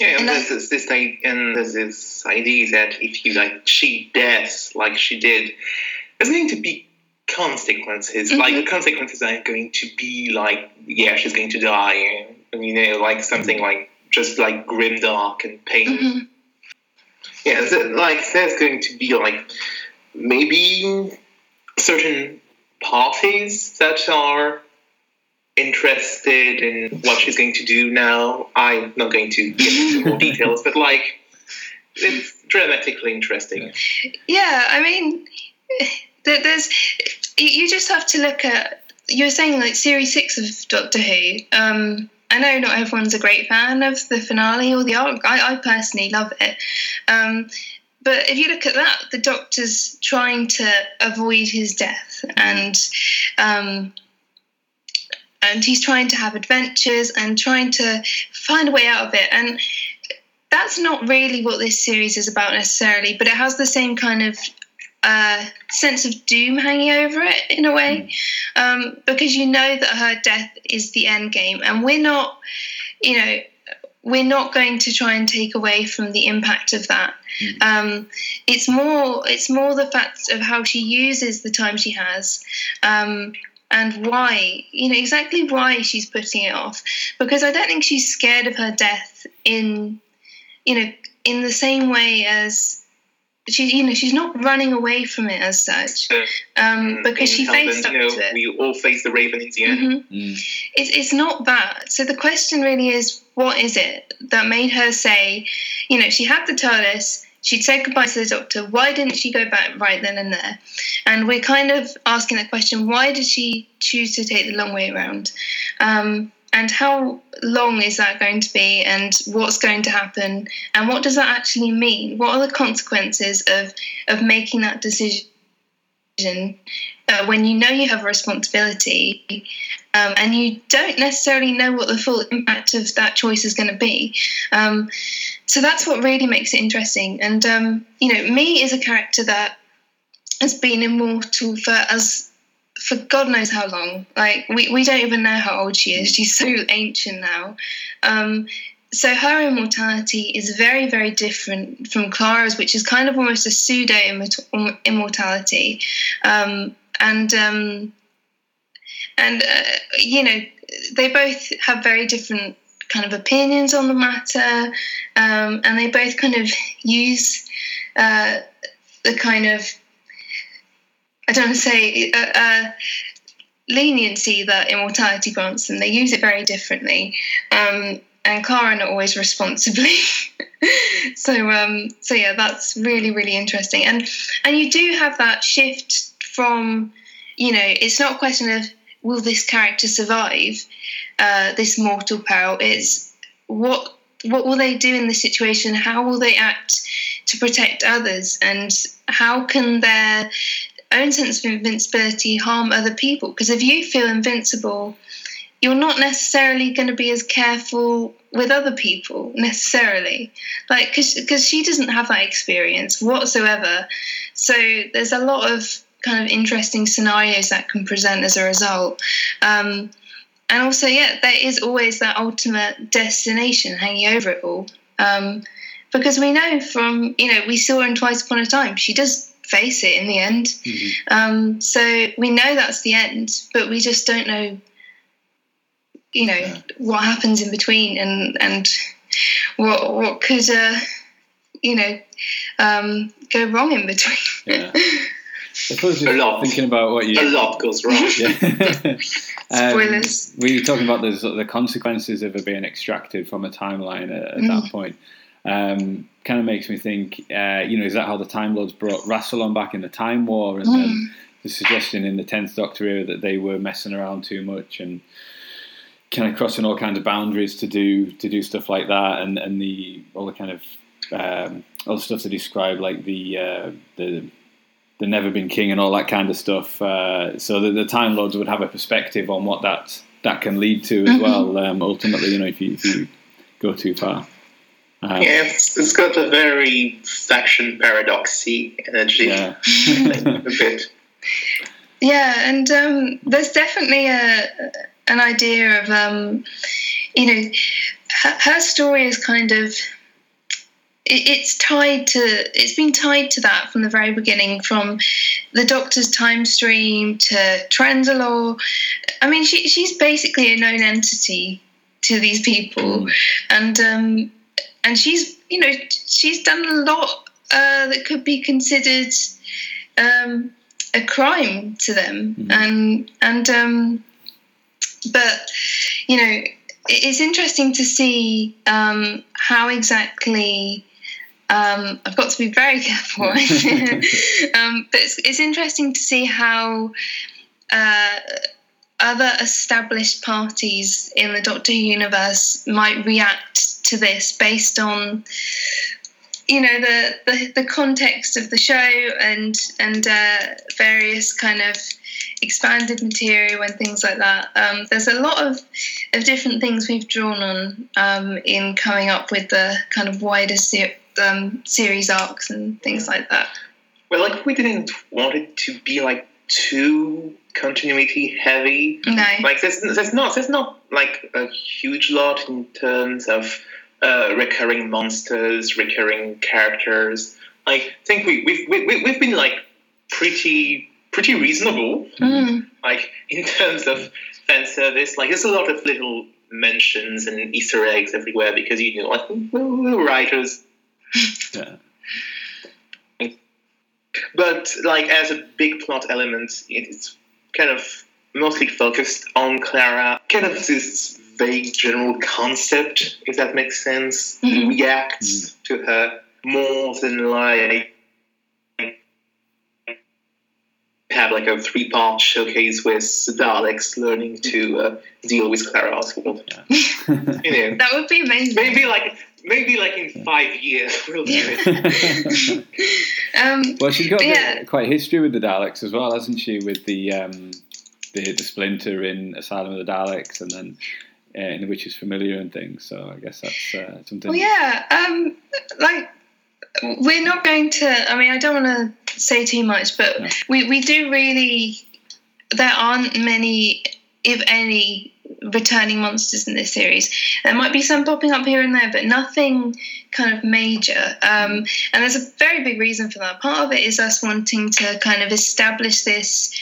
Yeah, and there's this, this and there's this idea that if you like cheat death like she did, there's going to be consequences. Like the consequences are going to be like, yeah, she's going to die, and you know, like something like just like grim dark and pain. mhm. Yeah, so, like there's going to be like maybe certain parties that are interested in what she's going to do now. I'm not going to get into more details, but like it's dramatically interesting. Yeah, I mean, there's you- you just have to look at. You were saying like series six of Doctor Who. Um, I know not everyone's a great fan of the finale or the arc. I, I personally love it. Um, but if you look at that, the Doctor's trying to avoid his death, and um, and he's trying to have adventures and trying to find a way out of it. And that's not really what this series is about necessarily, but it has the same kind of uh, sense of doom hanging over it in a way, um, because you know that her death is the end game, and we're not, you know, we're not going to try and take away from the impact of that. Um, it's more, it's more the fact of how she uses the time she has. Um, and why, you know, exactly why she's putting it off. Because I don't think she's scared of her death in you know, in the same way as she, you know, she's not running away from it as such, um, because she In faced up Hellbent, you to know, it. we all face the Raven in the end. Mhm. Mm. It's, it's not that. So the question really is, what is it that made her say, you know, she had the TARDIS, she'd said goodbye to the Doctor. Why didn't she go back right then and there? And we're kind of asking that question: Why did she choose to take the long way around? Um, and how long is that going to be? And what's going to happen? And what does that actually mean? What are the consequences of of making that decision? When you know you have a responsibility um, and you don't necessarily know what the full impact of that choice is going to be. Um, so that's what really makes it interesting. And um, you know, me is a character that has been immortal for as for God knows how long. Like we, we don't even know how old she is. She's so ancient now. Um, so her immortality is very, very different from Clara's, which is kind of almost a pseudo immortality. And um, and uh, you know they both have very different kind of opinions on the matter, um, and they both kind of use uh, the kind of I don't want to say uh, uh, leniency that immortality grants them. They use it very differently. Um, and Clara not always responsibly. so um, so yeah, that's really really interesting. And and you do have that shift from you know it's not a question of will this character survive uh, this mortal peril. It's what what will they do in this situation? How will they act to protect others? And how can their own sense of invincibility harm other people? Because if you feel invincible, you're not necessarily going to be as careful with other people necessarily like because she doesn't have that experience whatsoever so there's a lot of kind of interesting scenarios that can present as a result um, and also yeah there is always that ultimate destination hanging over it all um, because we know from you know we saw in twice upon a time she does face it in the end mm-hmm. um, so we know that's the end but we just don't know you know yeah. what happens in between and and what what could uh, you know um, go wrong in between. yeah. I suppose just a lot. thinking about what you a lot goes wrong. Yeah. um, Spoilers. We were talking about the the consequences of it being extracted from a timeline at, at mm. that point. Um, kind of makes me think, uh, you know, is that how the Time Lords brought Rassilon back in the Time War, and mm. then the suggestion in the Tenth Doctor era that they were messing around too much and kind of crossing all kinds of boundaries to do to do stuff like that, and and the all the kind of um, all the stuff to describe like the uh, the the never been king and all that kind of stuff. Uh, so the, the Time Lords would have a perspective on what that that can lead to as mm-hmm. well. Um, ultimately, you know, if you, if you go too far. Um, yeah, it's, it's got a very faction paradoxy energy. Yeah. a bit. Yeah, and um, there's definitely a an idea of, um, you know, her, her story is kind of it's tied to it's been tied to that from the very beginning from the doctor's time stream to Trenzalore. I mean she she's basically a known entity to these people mm. and um, and she's you know she's done a lot uh, that could be considered um, a crime to them mm. and and um, but you know, it's interesting to see um, how exactly. Um, I've got to be very careful, um, but it's, it's, interesting to see how uh, other established parties in the Doctor Who universe might react to this based on you know the, the, the context of the show and and uh, various kind of expanded material and things like that. Um, there's a lot of of different things we've drawn on um, in coming up with the kind of wider ser- um, series arcs and things like that. Well, like we didn't want it to be like too continuity heavy. No, like there's there's not there's not like a huge lot in terms of uh, recurring monsters, recurring characters. I think we, we've, we, we've been like pretty pretty reasonable, mm. like in terms of fan service. Like there's a lot of little mentions and Easter eggs everywhere because you know, like we're writers. Yeah. But like as a big plot element, it's kind of mostly focused on Clara. Kind of this vague general concept, if that makes sense, mm-hmm. reacts mm-hmm. to her more than like have like a three part showcase with Daleks learning to uh, deal with Clara Oswald. Yeah. you know, that would be amazing. Maybe like maybe like in five years we'll do it. um, well, she's got Yeah. quite a history with the Daleks as well, hasn't she? With the um, the, the splinter in Asylum of the Daleks, and then uh, in The Witch's Familiar and things. So I guess that's uh, something. well, yeah, um, like we're not going to. I mean, I don't want to say too much, but No. we we do really. There aren't many, if any, returning monsters in this series. There might be some popping up here and there, but nothing kind of major. Um, and there's a very big reason for that. Part of it is us wanting to kind of establish this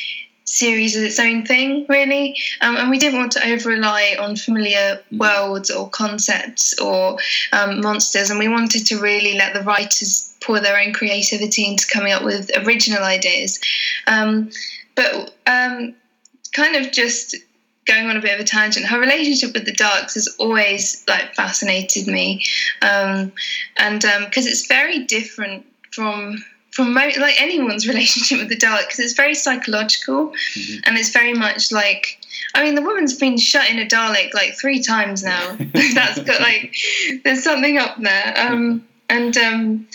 series as its own thing, really. Um, and we didn't want to over rely on familiar worlds or concepts or um, monsters. And we wanted to really let the writers pour their own creativity into coming up with original ideas. Um, but um, kind of just going on a bit of a tangent, her relationship with the Daleks has always like fascinated me, um, and because it's very different from from mo- like anyone's relationship with the dark because it's very psychological, and it's very much like. I mean, the woman's been shut in a Dalek like three times now. That's got like, there's something up there. Um, and um,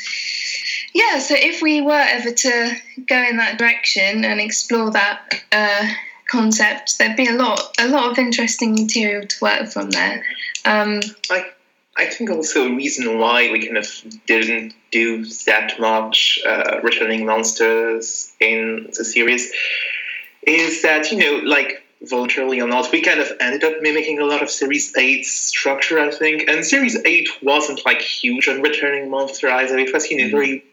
yeah, so if we were ever to go in that direction and explore that uh, concept, there'd be a lot, a lot of interesting material to work from there. Um, I, I think also a reason why we kind of didn't do that much uh, returning monsters in the series is that you know like voluntarily or not we kind of ended up mimicking a lot of series 8's structure i think. And series 8 wasn't like huge on returning monster either. It was you know very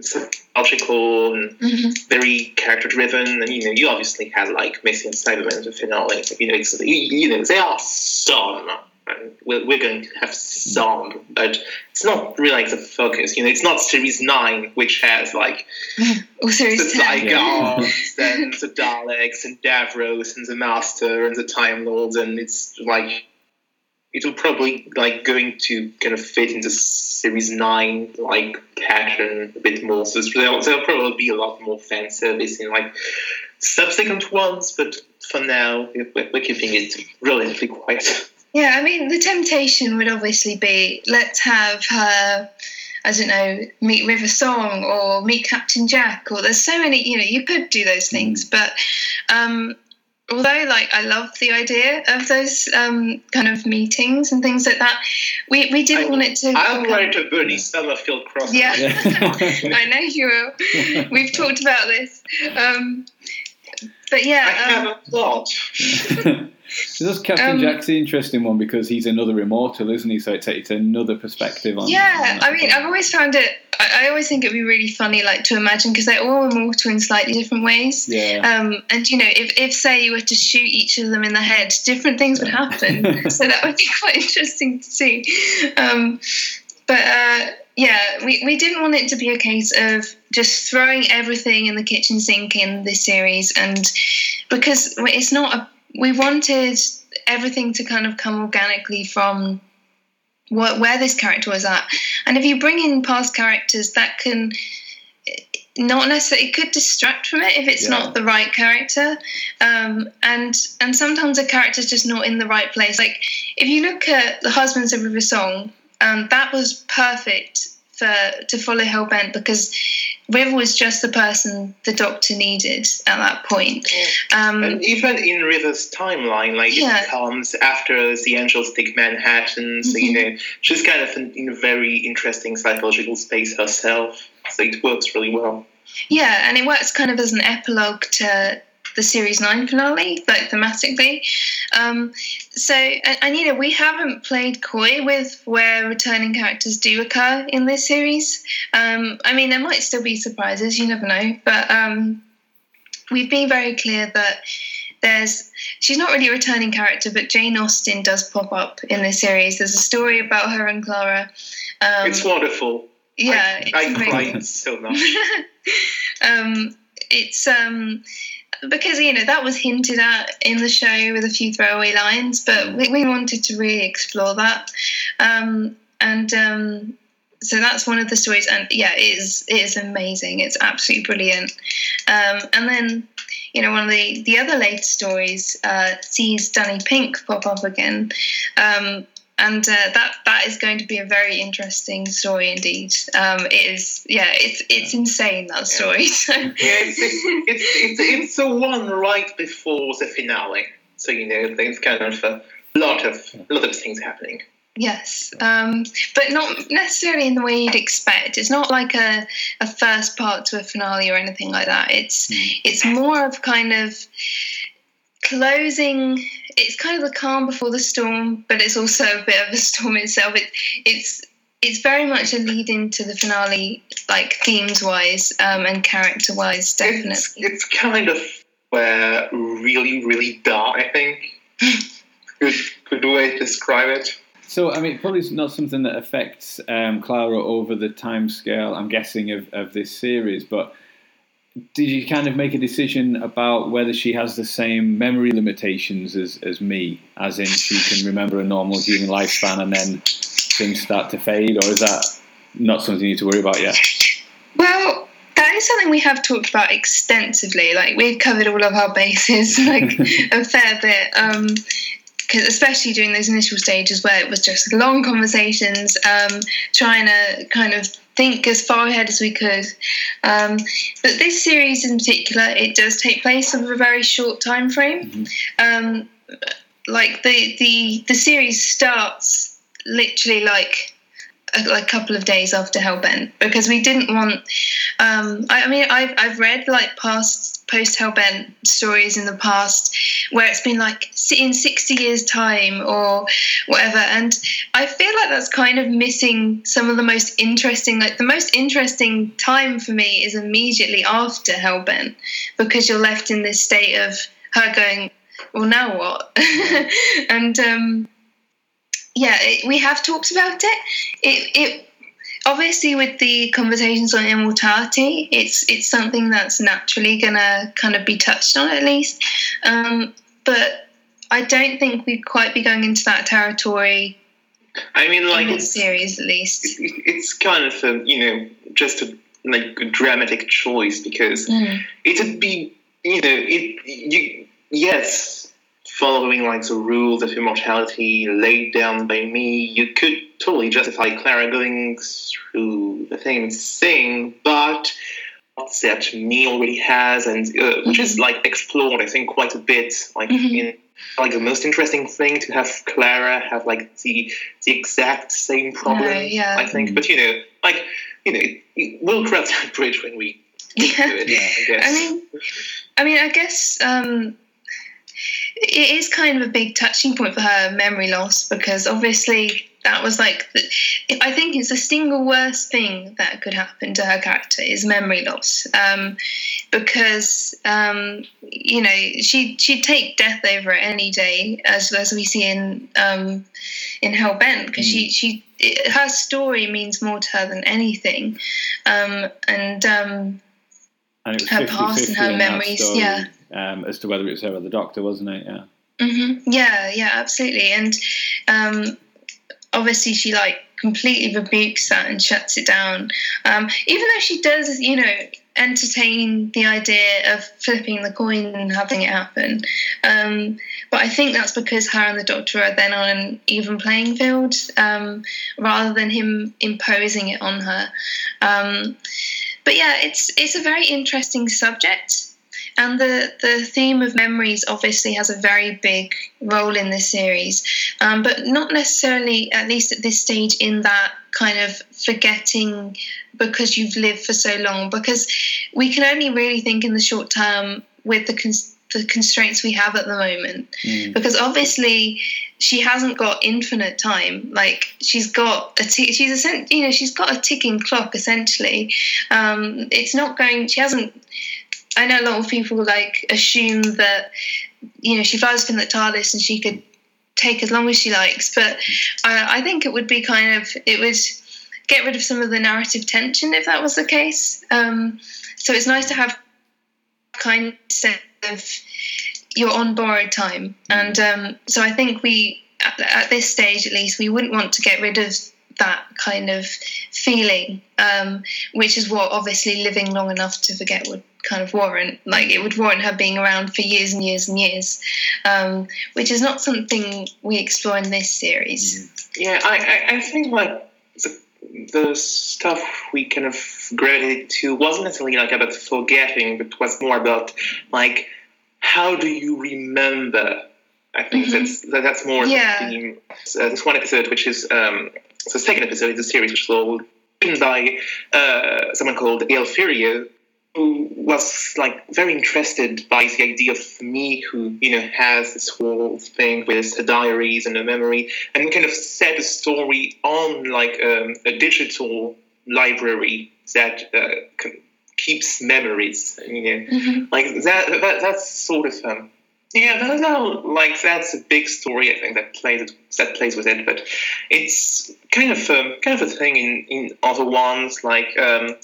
psychological and mhm. very character driven, and you know, you obviously had like Missy and Cyberman, the finale. so, You know, it's, you you know, there are some, and we're, we're going to have some, but it's not really like the focus. You know, it's not Series Nine, which has like or the series 10. Zygons and the Daleks and Davros and the Master and the Time Lords, and it's like it'll probably like going to kind of fit into series nine like pattern a bit more. So there'll, there'll probably be a lot more fan service in like subsequent ones, but for now we're, we're keeping it relatively quiet. Yeah, I mean, the temptation would obviously be let's have her, I don't know, meet River Song or meet Captain Jack, or there's so many, you know, you could do those things, but um, although, like, I love the idea of those um, kind of meetings and things like that, we, we didn't I- want it to. I'll become- write a Bernice Summerfield crossover. Yeah. Yeah. I know you will. We've talked about this. Um, but I yeah, have um, a plot. So that's Captain Um, Jack's the interesting one because he's another immortal, isn't he? So it's, it's another perspective on. yeah. on I mean. I've always found it. I, I always think it'd be really funny, like to imagine, because they're all immortal in slightly different ways. Yeah. Um, and you know, if, if say you were to shoot each of them in the head, different things would happen. so that would be quite interesting to see. Um, but uh, yeah, we, we didn't want it to be a case of just throwing everything in the kitchen sink in this series, and because it's not a, we wanted everything to kind of come organically from what, where this character was at. And if you bring in past characters, that can not necessarily it could distract from it if it's Yeah. not the right character um, and and sometimes a character's just not in the right place like if you look at the husbands of river song um, that was perfect for to follow hellbent because river was just the person the doctor needed at that point um, And even in River's timeline, like Yeah. it comes after the Angels take Manhattan, so you know she's kind of in, in a very interesting psychological space herself. So it works really well. Yeah, and it works kind of as an epilogue to the series nine finale, like thematically. Um, so, and, and you know, we haven't played coy with where returning characters do occur in this series. Um, I mean, there might still be surprises, you never know, but um, we've been very clear that there's she's not really a returning character, but Jane Austen does pop up in this series. There's a story about her and Clara. Um, it's wonderful. yeah, I, I cried so much. um, it's um, because you know that was hinted at in the show with a few throwaway lines, but we, we wanted to really explore that, um, and um, so that's one of the stories. And yeah, it is it is amazing. It's absolutely brilliant. Um, and then you know one of the the other later stories uh, sees Danny Pink pop up again. Um, and uh, that that is going to be a very interesting story indeed. Um, it is, yeah, it's it's insane that story. So. Yeah, it's, it's, it's, it's the one right before the finale. So, you know, there's kind of a lot of, a lot of things happening. Yes, um, but not necessarily in the way you'd expect. It's not like a, a first part to a finale or anything like that. It's Mm. it's more of kind of closing. It's kind of the calm before the storm, but it's also a bit of a storm itself. It, it's it's very much a lead into the finale, like themes wise um, and character wise, definitely. It's, it's kind of where really, really dark, I think. good, good way to describe it. So, I mean, probably not something that affects um, Clara over the time scale, I'm guessing, of, of this series, but did you kind of make a decision about whether she has the same memory limitations as, as me, as in she can remember a normal human lifespan and then things start to fade, or is that not something you need to worry about yet? Well, that is something we have talked about extensively. Like we've covered all of our bases, like a fair bit. Um, because especially during those initial stages where it was just long conversations, um, trying to kind of think as far ahead as we could. Um, but this series in particular, it does take place over a very short time frame. Um, like the the the series starts literally like a, like a couple of days after Hellbent because we didn't want. Um, I, I mean, I've I've read like past post Hellbent stories in the past where it's been like in sixty years time or whatever, and I feel like that's kind of missing some of the most interesting. Like the most interesting time for me is immediately after Hellbent because you're left in this state of her going, well, now what? and um, yeah, it, we have talked about it. It, it obviously with the conversations on immortality, it's it's something that's naturally gonna kind of be touched on at least. Um, but I don't think we'd quite be going into that territory I mean, like, in series at least. it- it's kind of a, you know, just a, like, a dramatic choice because Mm. it would be, you know, it, you, yes, following like the rules of immortality laid down by me, you could totally justify Clara going through the same thing, but that me already has, and uh, which is like explored, I think, quite a bit, like Mhm. in like the most interesting thing to have Clara have like the the exact same problem. No, yeah. I think, but you know, like you know, we'll cross that bridge when we Yeah. to it. I. I mean, I mean, I guess um, it is kind of a big touching point for her memory loss because obviously that was like, the, I think it's the single worst thing that could happen to her character is memory loss, um, because um, you know she she'd take death over it any day, as as we see in um, in Hellbent, because she she it, her story means more to her than anything, um, and. Um, And Her 50 past and her memories, story, yeah. Um, as to whether it was her or the doctor, wasn't it? Yeah. hmm Yeah, yeah, absolutely. And um, obviously, she like completely rebukes that and shuts it down. Um, even though she does, you know, entertain the idea of flipping the coin and having it happen. Um, but I think that's because her and the doctor are then on an even playing field um, rather than him imposing it on her. Um, but yeah, it's it's a very interesting subject. And the, the theme of memories obviously has a very big role in this series, um, but not necessarily, at least at this stage, in that kind of forgetting because you've lived for so long. Because we can only really think in the short term with the, cons- the constraints we have at the moment. Mm. Because obviously, she hasn't got infinite time. Like she's got a t- she's essen- you know she's got a ticking clock essentially. Um, it's not going. She hasn't I know a lot of people like assume that you know she flies within the TARDIS and she could take as long as she likes, but I, I think it would be kind of it would get rid of some of the narrative tension if that was the case. Um, so it's nice to have kind of sense of you're on borrowed time, and um, so I think we at, at this stage at least we wouldn't want to get rid of that kind of feeling, um, which is what obviously living long enough to forget would kind of warrant. Like it would warrant her being around for years and years and years, um, which is not something we explore in this series. Yeah, I, I, I think like the, the stuff we kind of gravitated to wasn't necessarily like about forgetting, but was more about like how do you remember? I think Mhm. that's that's more Yeah. the theme. Uh, this one episode, which is um, the second episode in the series, which was written by uh, someone called Elfirio, who was like very interested by the idea of me, who you know has this whole thing with the diaries and the memory, and kind of set a story on like um, a digital library that uh, keeps memories. You know, Mhm. like that, that that's sort of um yeah that, that, like that's a big story i think that plays that plays with it but it's kind of um, kind of a thing in in other ones like um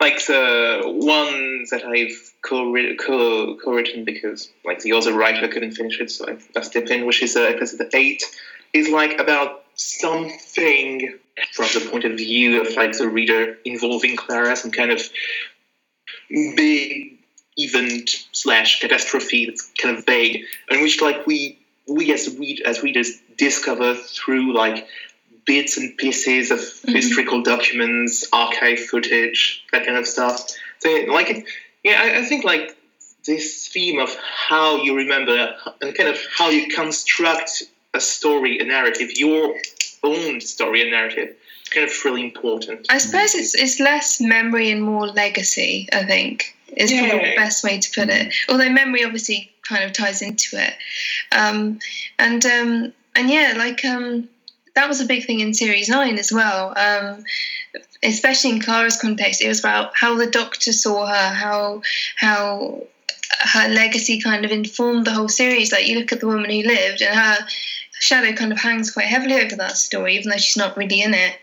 like the one that i've co- co- co-written because like the other writer couldn't finish it so i, stepped in which is uh, episode 8 is like about something from the point of view of like the reader involving clara some kind of big event slash catastrophe that's kind of vague, in which like we we as read as readers discover through like bits and pieces of historical documents, archive footage, that kind of stuff. So like yeah, I, I think like this theme of how you remember and kind of how you construct a story, a narrative, your own story and narrative, is kind of really important. I suppose it's it's less memory and more legacy. I think is probably the best way to put it. Although memory obviously kind of ties into it, um, and um, and yeah, like um, that was a big thing in series nine as well. Um, especially in Clara's context, it was about how the Doctor saw her, how how her legacy kind of informed the whole series. Like you look at the woman who lived, and her shadow kind of hangs quite heavily over that story, even though she's not really in it.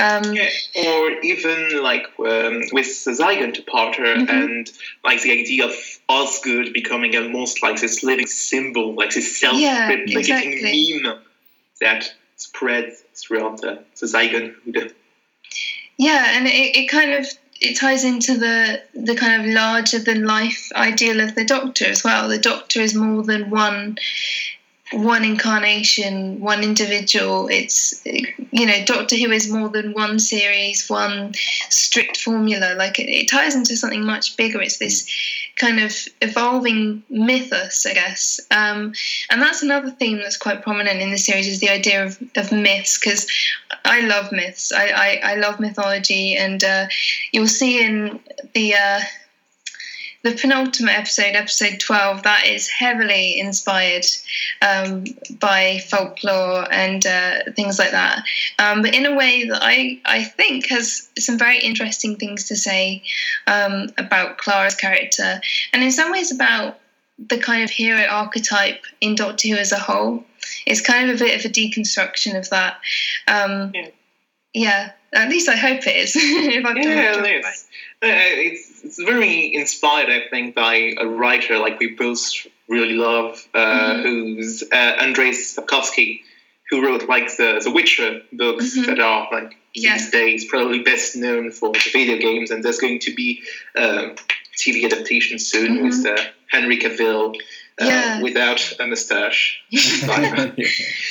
Um, Yeah, or even like um, with the Zygon departure Mhm. and like the idea of Osgood becoming almost like this living symbol, like this self-replicating exactly. meme that spreads throughout the, the Zygon. Yeah, and it, it kind of it ties into the the kind of larger than life ideal of the Doctor as well. The Doctor is more than one one incarnation, one individual. It's you know Doctor Who is more than one series, one strict formula. Like it, it ties into something much bigger. It's this mm. Kind of evolving mythos, I guess. Um, and that's another theme that's quite prominent in the series is the idea of, of myths because I love myths. I, I, I love mythology, and uh, you'll see in the uh, the penultimate episode, episode twelve, that is heavily inspired um, by folklore and uh, things like that. Um, but in a way that I I think has some very interesting things to say um, about Clara's character, and in some ways about the kind of hero archetype in Doctor Who as a whole. It's kind of a bit of a deconstruction of that. Um, Yeah. yeah, at least I hope it is. if I've done Yeah, it right. Uh, it's, it's very inspired, I think, by a writer like we both really love, uh, Mhm. who's uh, Andrzej Sapkowski, who wrote like the, the Witcher books Mhm. that are like Yeah. these days probably best known for the video games, and there's going to be um, TV adaptation soon Mhm. with uh, Henry Cavill uh, Yeah. without a mustache.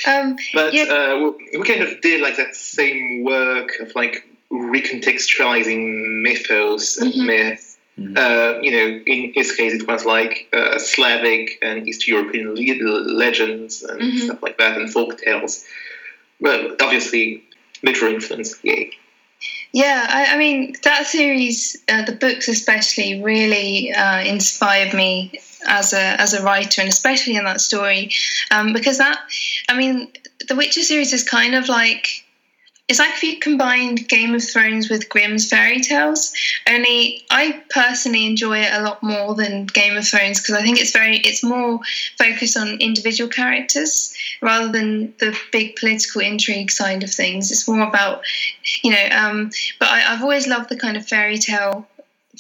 um, But Yeah. uh, we we kind of did like that same work of like recontextualizing mythos and Mhm. myth. Mhm. Uh, you know, in his case, it was like uh, Slavic and East European le- legends and Mhm. stuff like that, and folk tales. Well, obviously, literary influence. Yay. Yeah, I, I mean that series, uh, the books especially, really uh, inspired me as a as a writer, and especially in that story, um, because that, I mean, the Witcher series is kind of like. It's like if you combined Game of Thrones with Grimm's fairy tales. Only I personally enjoy it a lot more than Game of Thrones because I think it's very it's more focused on individual characters rather than the big political intrigue side of things. It's more about you know um, but I, I've always loved the kind of fairy tale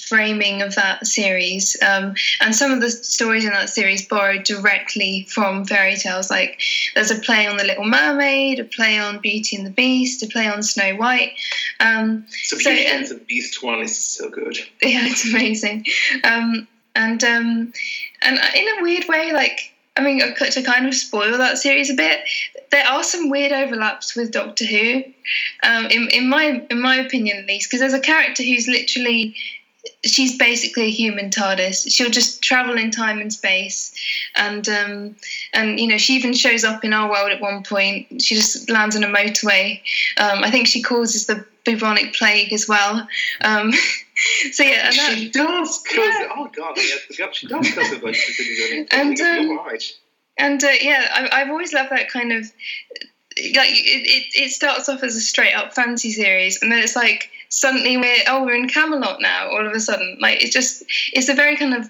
framing of that series. Um, and some of the stories in that series borrowed directly from fairy tales. Like there's a play on The Little Mermaid, a play on Beauty and the Beast, a play on Snow White. Um, So So, Beauty uh, and the Beast one is so good. yeah, it's amazing. Um, and um, and in a weird way, like I mean, to kind of spoil that series a bit, there are some weird overlaps with Doctor Who, um, in in my in my opinion at least, because there's a character who's literally she's basically a human TARDIS. She'll just travel in time and space, and um, and you know she even shows up in our world at one point. She just lands on a motorway. Um, I think she causes the bubonic plague as well. Um, so yeah, and that, she does cause Yeah. oh god, forgot she does cause of like the And, um, right. and uh, yeah, I, I've always loved that kind of like it, it, it starts off as a straight up fantasy series, and then it's like suddenly we're oh we're in Camelot now. All of a sudden, like it's just it's a very kind of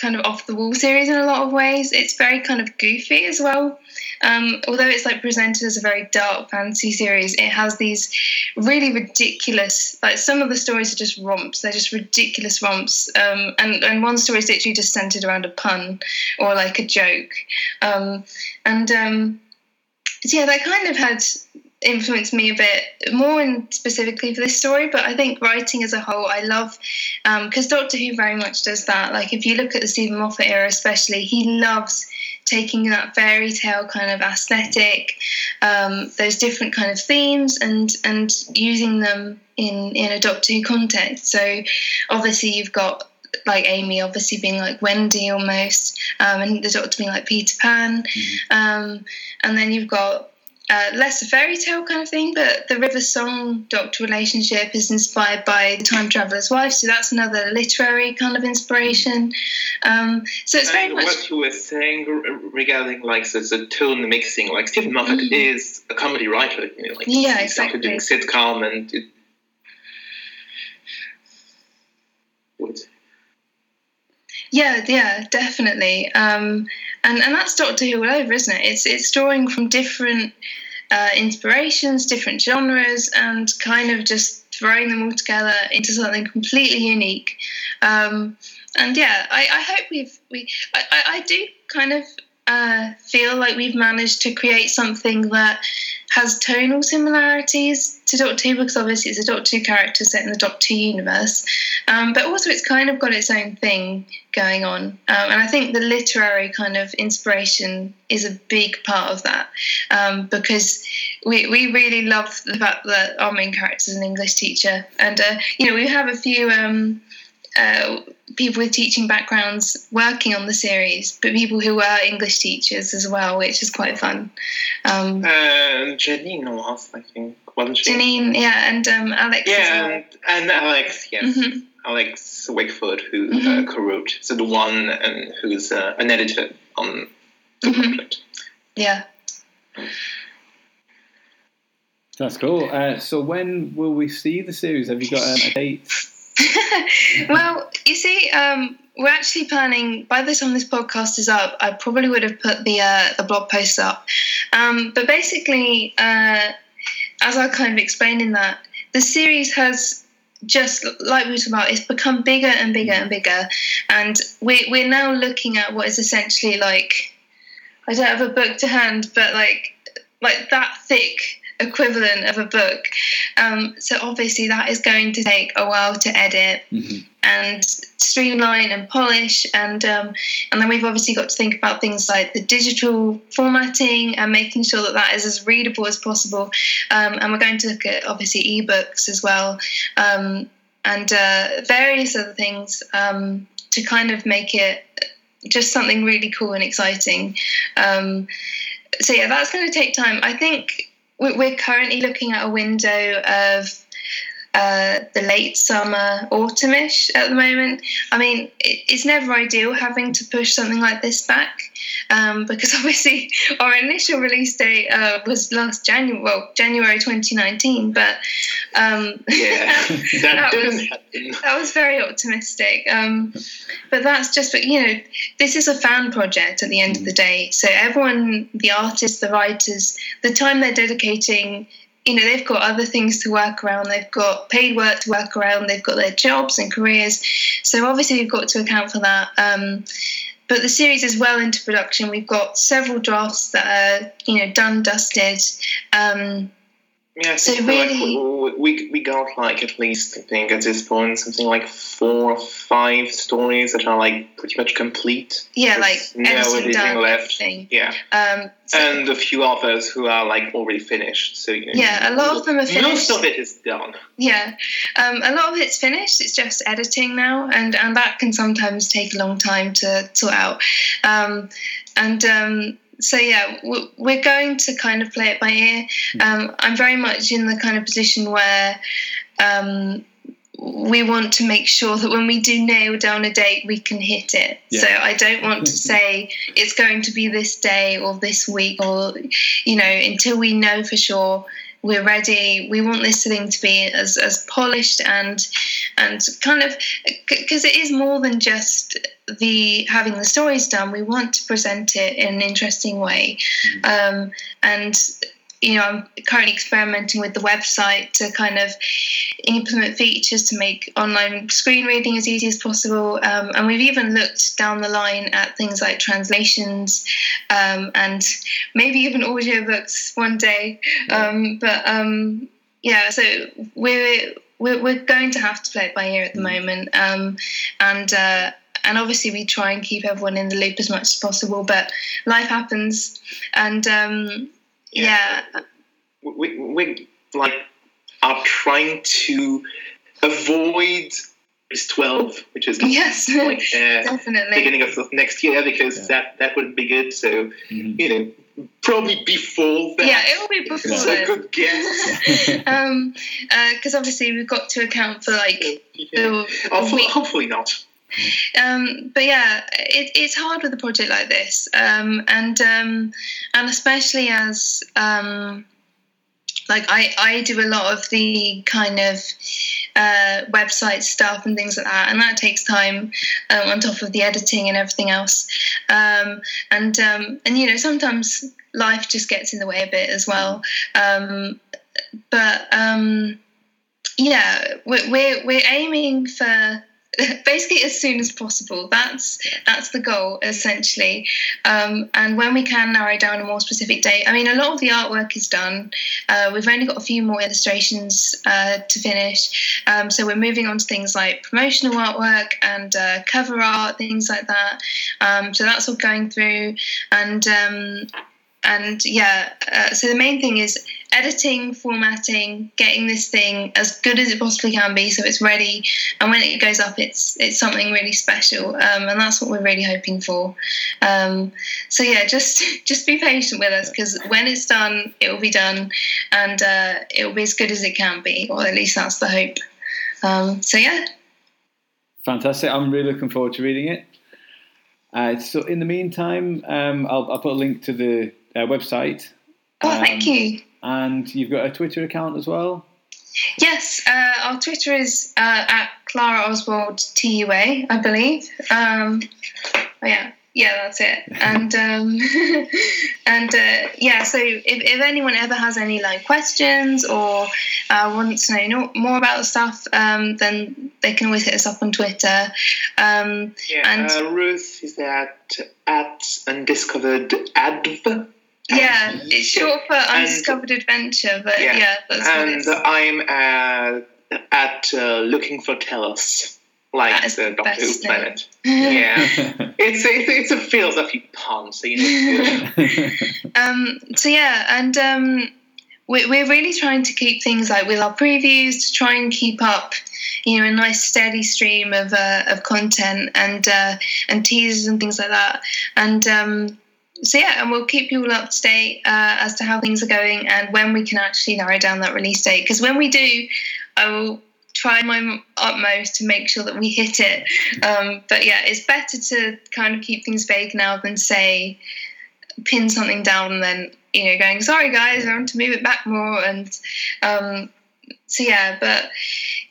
kind of off the wall series in a lot of ways. It's very kind of goofy as well. Um, although it's like presented as a very dark fantasy series, it has these really ridiculous. Like some of the stories are just romps. They're just ridiculous romps. Um, and and one story is literally just centered around a pun or like a joke. Um, and um, yeah, that kind of had influenced me a bit more and specifically for this story. But I think writing as a whole, I love because Doctor Who very much does that. Like if you look at the Steven Moffat era, especially, he loves taking that fairy tale kind of aesthetic, um, those different kind of themes, and and using them in in a Doctor Who context. So obviously you've got like Amy obviously being like Wendy almost, um, and the Doctor being like Peter Pan, um, and then you've got uh, less a fairy tale kind of thing, but the River Song Doctor relationship is inspired by the Time Traveler's Wife, so that's another literary kind of inspiration. Um, so it's very And much what you were saying regarding like the, the tone mixing, like Steven Moffat Mhm. is a comedy writer. You know, like Yeah, he started doing sitcom and it, what? Yeah, yeah, definitely. Um, and and that's Doctor Who all over, isn't it? It's it's drawing from different uh, inspirations, different genres, and kind of just throwing them all together into something completely unique. Um, and yeah, I, I hope we've we I, I, do kind of uh, feel like we've managed to create something that has tonal similarities to Doctor Who because obviously it's a Doctor Who character set in the Doctor universe, um, but also it's kind of got its own thing going on. Um, and I think the literary kind of inspiration is a big part of that um, because we, we really love the fact that our main character is an English teacher. And, uh, you know, we have a few. Uh, people with teaching backgrounds working on the series, but people who were English teachers as well, which is quite fun. Um, And Janine was, I think, wasn't she? Janine, yeah, and um, Alex Yeah, well. and, and Alex, yes. Mhm. Alex Wakefoot, who Mhm. uh, co-wrote, so the one and who's uh, an editor on the Mhm. booklet. Yeah. That's cool. Uh, so when will we see the series? Have you got a date? well, you see, um, we're actually planning. By the time this podcast is up, I probably would have put the uh, the blog post up. Um, but basically, uh, as I kind of explained in that, the series has just like we were talking about, it's become bigger and bigger and bigger, and we we're now looking at what is essentially like I don't have a book to hand, but like like that thick equivalent of a book. Um, so obviously that is going to take a while to edit Mhm. and streamline and polish and um, and then we've obviously got to think about things like the digital formatting and making sure that that is as readable as possible um, and we're going to look at obviously ebooks as well um, and uh, various other things um, to kind of make it just something really cool and exciting um, so yeah that's going to take time i think we're currently looking at a window of uh, the late summer, autumnish at the moment. I mean, it, it's never ideal having to push something like this back um, because obviously our initial release date uh, was last January, well, January 2019, but um, Yeah, that, That was- happen. that was very optimistic. Um, but that's just, but you know, this is a fan project at the end of the day. So everyone, the artists, the writers, the time they're dedicating you know they've got other things to work around. They've got paid work to work around. They've got their jobs and careers. So obviously we've got to account for that. Um, but the series is well into production. We've got several drafts that are you know done dusted. Um, Yeah, So really- like, we we got like at least I think at this point something like four or five stories that are like pretty much complete. yeah like no editing left. everything Yeah, um, so- and a few others who are like already finished. So you know, yeah a lot of them are finished Most of it is done. Yeah, um, a lot of it's finished. It's just editing now, and and that can sometimes take a long time to sort out. Um, and um, so yeah, we're going to kind of play it by ear. Um, I'm very much in the kind of position where. Um, we want to make sure that when we do nail down a date, we can hit it. Yeah. So I don't want to say it's going to be this day or this week or, you know, until we know for sure we're ready. We want this thing to be as, as polished and and kind of because it is more than just the having the stories done. We want to present it in an interesting way, um, and you know I'm currently experimenting with the website to kind of implement features to make online screen reading as easy as possible. Um, and we've even looked down the line at things like translations um, and maybe even audiobooks one day. Um, but um, yeah, so we're, we're we're going to have to play it by ear at the moment, um, and. Uh, and obviously, we try and keep everyone in the loop as much as possible. But life happens, and um, yeah, we, we like are trying to avoid this 12 which is yes, like uh, definitely. beginning of next year because Yeah. that that would be good so Mhm. you know probably before that Yeah, it will be before it's a good guess um because obviously we've got to account for like Yeah. the, hopefully, we- hopefully not um but yeah it, it's hard with a project like this um and um and especially as um like I, I do a lot of the kind of uh, website stuff and things like that, and that takes time um, on top of the editing and everything else. Um, and um, and you know sometimes life just gets in the way a bit as well. Um, but um, yeah, we're, we're we're aiming for basically as soon as possible. That's that's the goal essentially. Um, and when we can narrow down a more specific date, I mean, a lot of the artwork is done. Uh, we've only got a few more illustrations uh, to finish, um, so we're moving on to things like promotional artwork and uh, cover art, things like that. Um, so that's all going through, and um, and yeah, uh, so the main thing is editing, formatting, getting this thing as good as it possibly can be, so it's ready. And when it goes up, it's it's something really special, um, and that's what we're really hoping for. Um, so yeah, just just be patient with us because when it's done, it will be done, and uh, it will be as good as it can be, or at least that's the hope. Um, so yeah, Fantastic. I'm really looking forward to reading it. Uh, so, in the meantime, um, I'll, I'll put a link to the uh, website. oh thank Um, you. And you've got a Twitter account as well. Yes, uh, our Twitter is uh, at Clara Oswald TUA, I believe. Um, oh yeah, yeah, that's it. And um, and uh, yeah, so if, if anyone ever has any like questions or uh, wants to know more about the stuff, um, then they can always hit us up on Twitter. Um, yeah And- uh, ruth is that at undiscovered adv yeah, it's short for And- Undiscovered Adventure, but yeah, Yeah. that's what and it's. i'm uh, at uh, looking for telos like the the doctor who planet yeah it's, it's it's a philosophy pun so you know it's. Um, so yeah, and um, we're, we're really trying to keep things like with our previews to try and keep up, you know, a nice steady stream of uh, of content and uh, and teasers and things like that. And um, so yeah, and we'll keep you all up to date uh, as to how things are going and when we can actually narrow down that release date. Because when we do, I will try my utmost to make sure that we hit it. Um, but yeah, it's better to kind of keep things vague now than say pin something down and then you know going sorry guys i want to move it back more and um so yeah but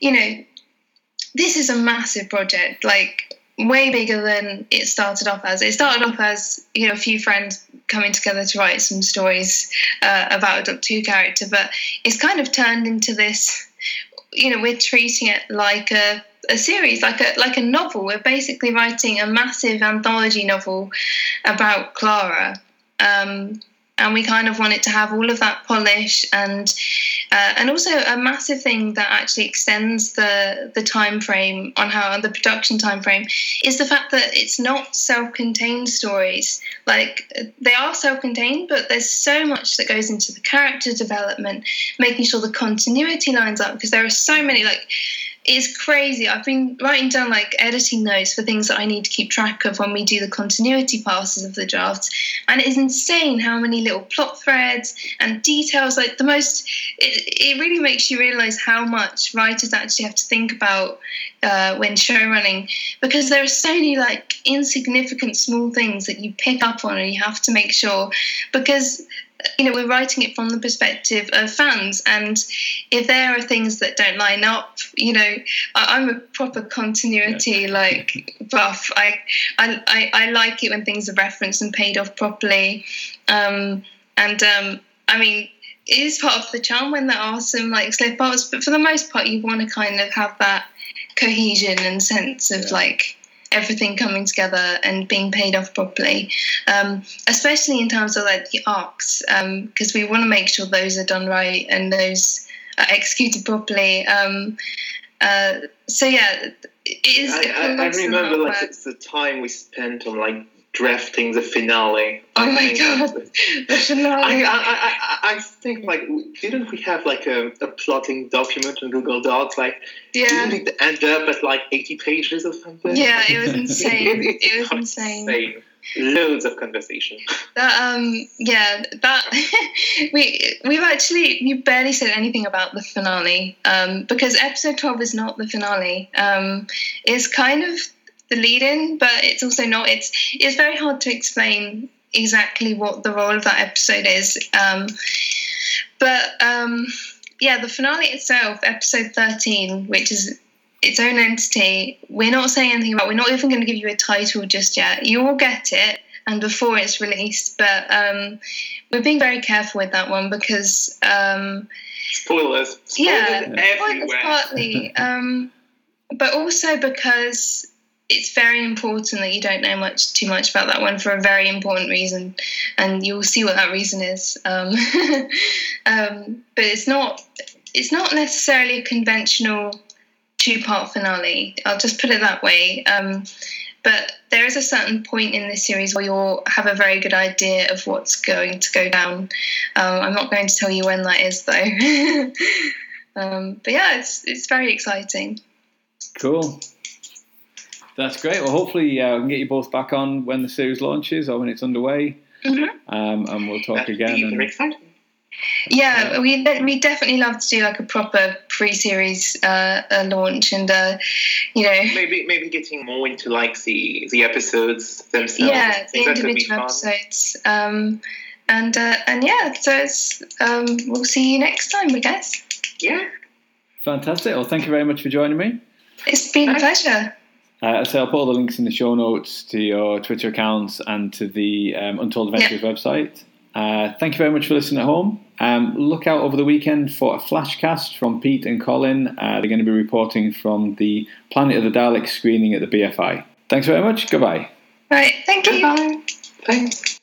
you know this is a massive project like way bigger than it started off as it started off as you know a few friends coming together to write some stories uh, about a Doctor Who character, but it's kind of turned into this. You know, we're treating it like a a series, like a like a novel. We're basically writing a massive anthology novel about Clara. Um, and we kind of wanted to have all of that polish and uh, and also a massive thing that actually extends the the time frame on how the production time frame is the fact that it's not self-contained stories. Like they are self-contained but there's so much that goes into the character development making sure the continuity lines up because there are so many like it's crazy. I've been writing down like editing notes for things that I need to keep track of when we do the continuity passes of the drafts, and it is insane how many little plot threads and details. Like the most, it, it really makes you realize how much writers actually have to think about uh, when show running because there are so many like insignificant small things that you pick up on and you have to make sure because you know, we're writing it from the perspective of fans, and if there are things that don't line up, you know, I, am a proper continuity yeah. like buff. I, I, I, I, like it when things are referenced and paid off properly, um, and um, I mean. It is part of the charm when there are some like slip ups, but for the most part, you want to kind of have that cohesion and sense of yeah. like everything coming together and being paid off properly, um, especially in terms of like the arcs, because um, we want to make sure those are done right and those are executed properly. Um, uh, so yeah, it is. I, I, I remember like it's the time we spent on like drafting the finale. Oh my god, the finale! I, I, I, I think like didn't we have like a, a plotting document in Google Docs? Like, yeah, didn't it end up at like eighty pages or something? Yeah, it was insane. it, it, was insane. insane. Loads of conversation. That um yeah that we we've actually you barely said anything about the finale um because episode twelve is not the finale um it's kind of the lead in, but it's also not. It's it's very hard to explain exactly what the role of that episode is. Um, but um, yeah, the finale itself, episode thirteen, which is its own entity. We're not saying anything about. We're not even going to give you a title just yet. You will get it, and before it's released. But um, we're being very careful with that one because um, spoilers. spoilers. yeah, everywhere. spoilers partly. Um, but also because it's very important that you don't know much too much about that one for a very important reason, and you'll see what that reason is. Um, um, but it's not it's not necessarily a conventional two part finale. I'll just put it that way. Um, but there is a certain point in this series where you'll have a very good idea of what's going to go down. Um, I'm not going to tell you when that is, though. Um, but yeah, it's it's very exciting. Cool. That's great. Well, hopefully uh, we can get you both back on when the series launches or when it's underway, mm-hmm. um, and we'll talk again. And, yeah, we we definitely love to do like a proper pre-series uh, launch, and uh, you know maybe maybe getting more into like the the episodes themselves. Yeah, the individual episodes. Um, and uh, and yeah, so it's um, we'll see you next time, I guess. Yeah. Fantastic. Well, thank you very much for joining me. It's been a pleasure. Uh, so I'll put all the links in the show notes to your Twitter accounts and to the um, Untold Adventures yeah. website. Uh, thank you very much for listening at home. Um, look out over the weekend for a flashcast from Pete and Colin. Uh, they're going to be reporting from the Planet of the Daleks screening at the BFI. Thanks very much. Goodbye. Right. Thank you. Bye. Thanks.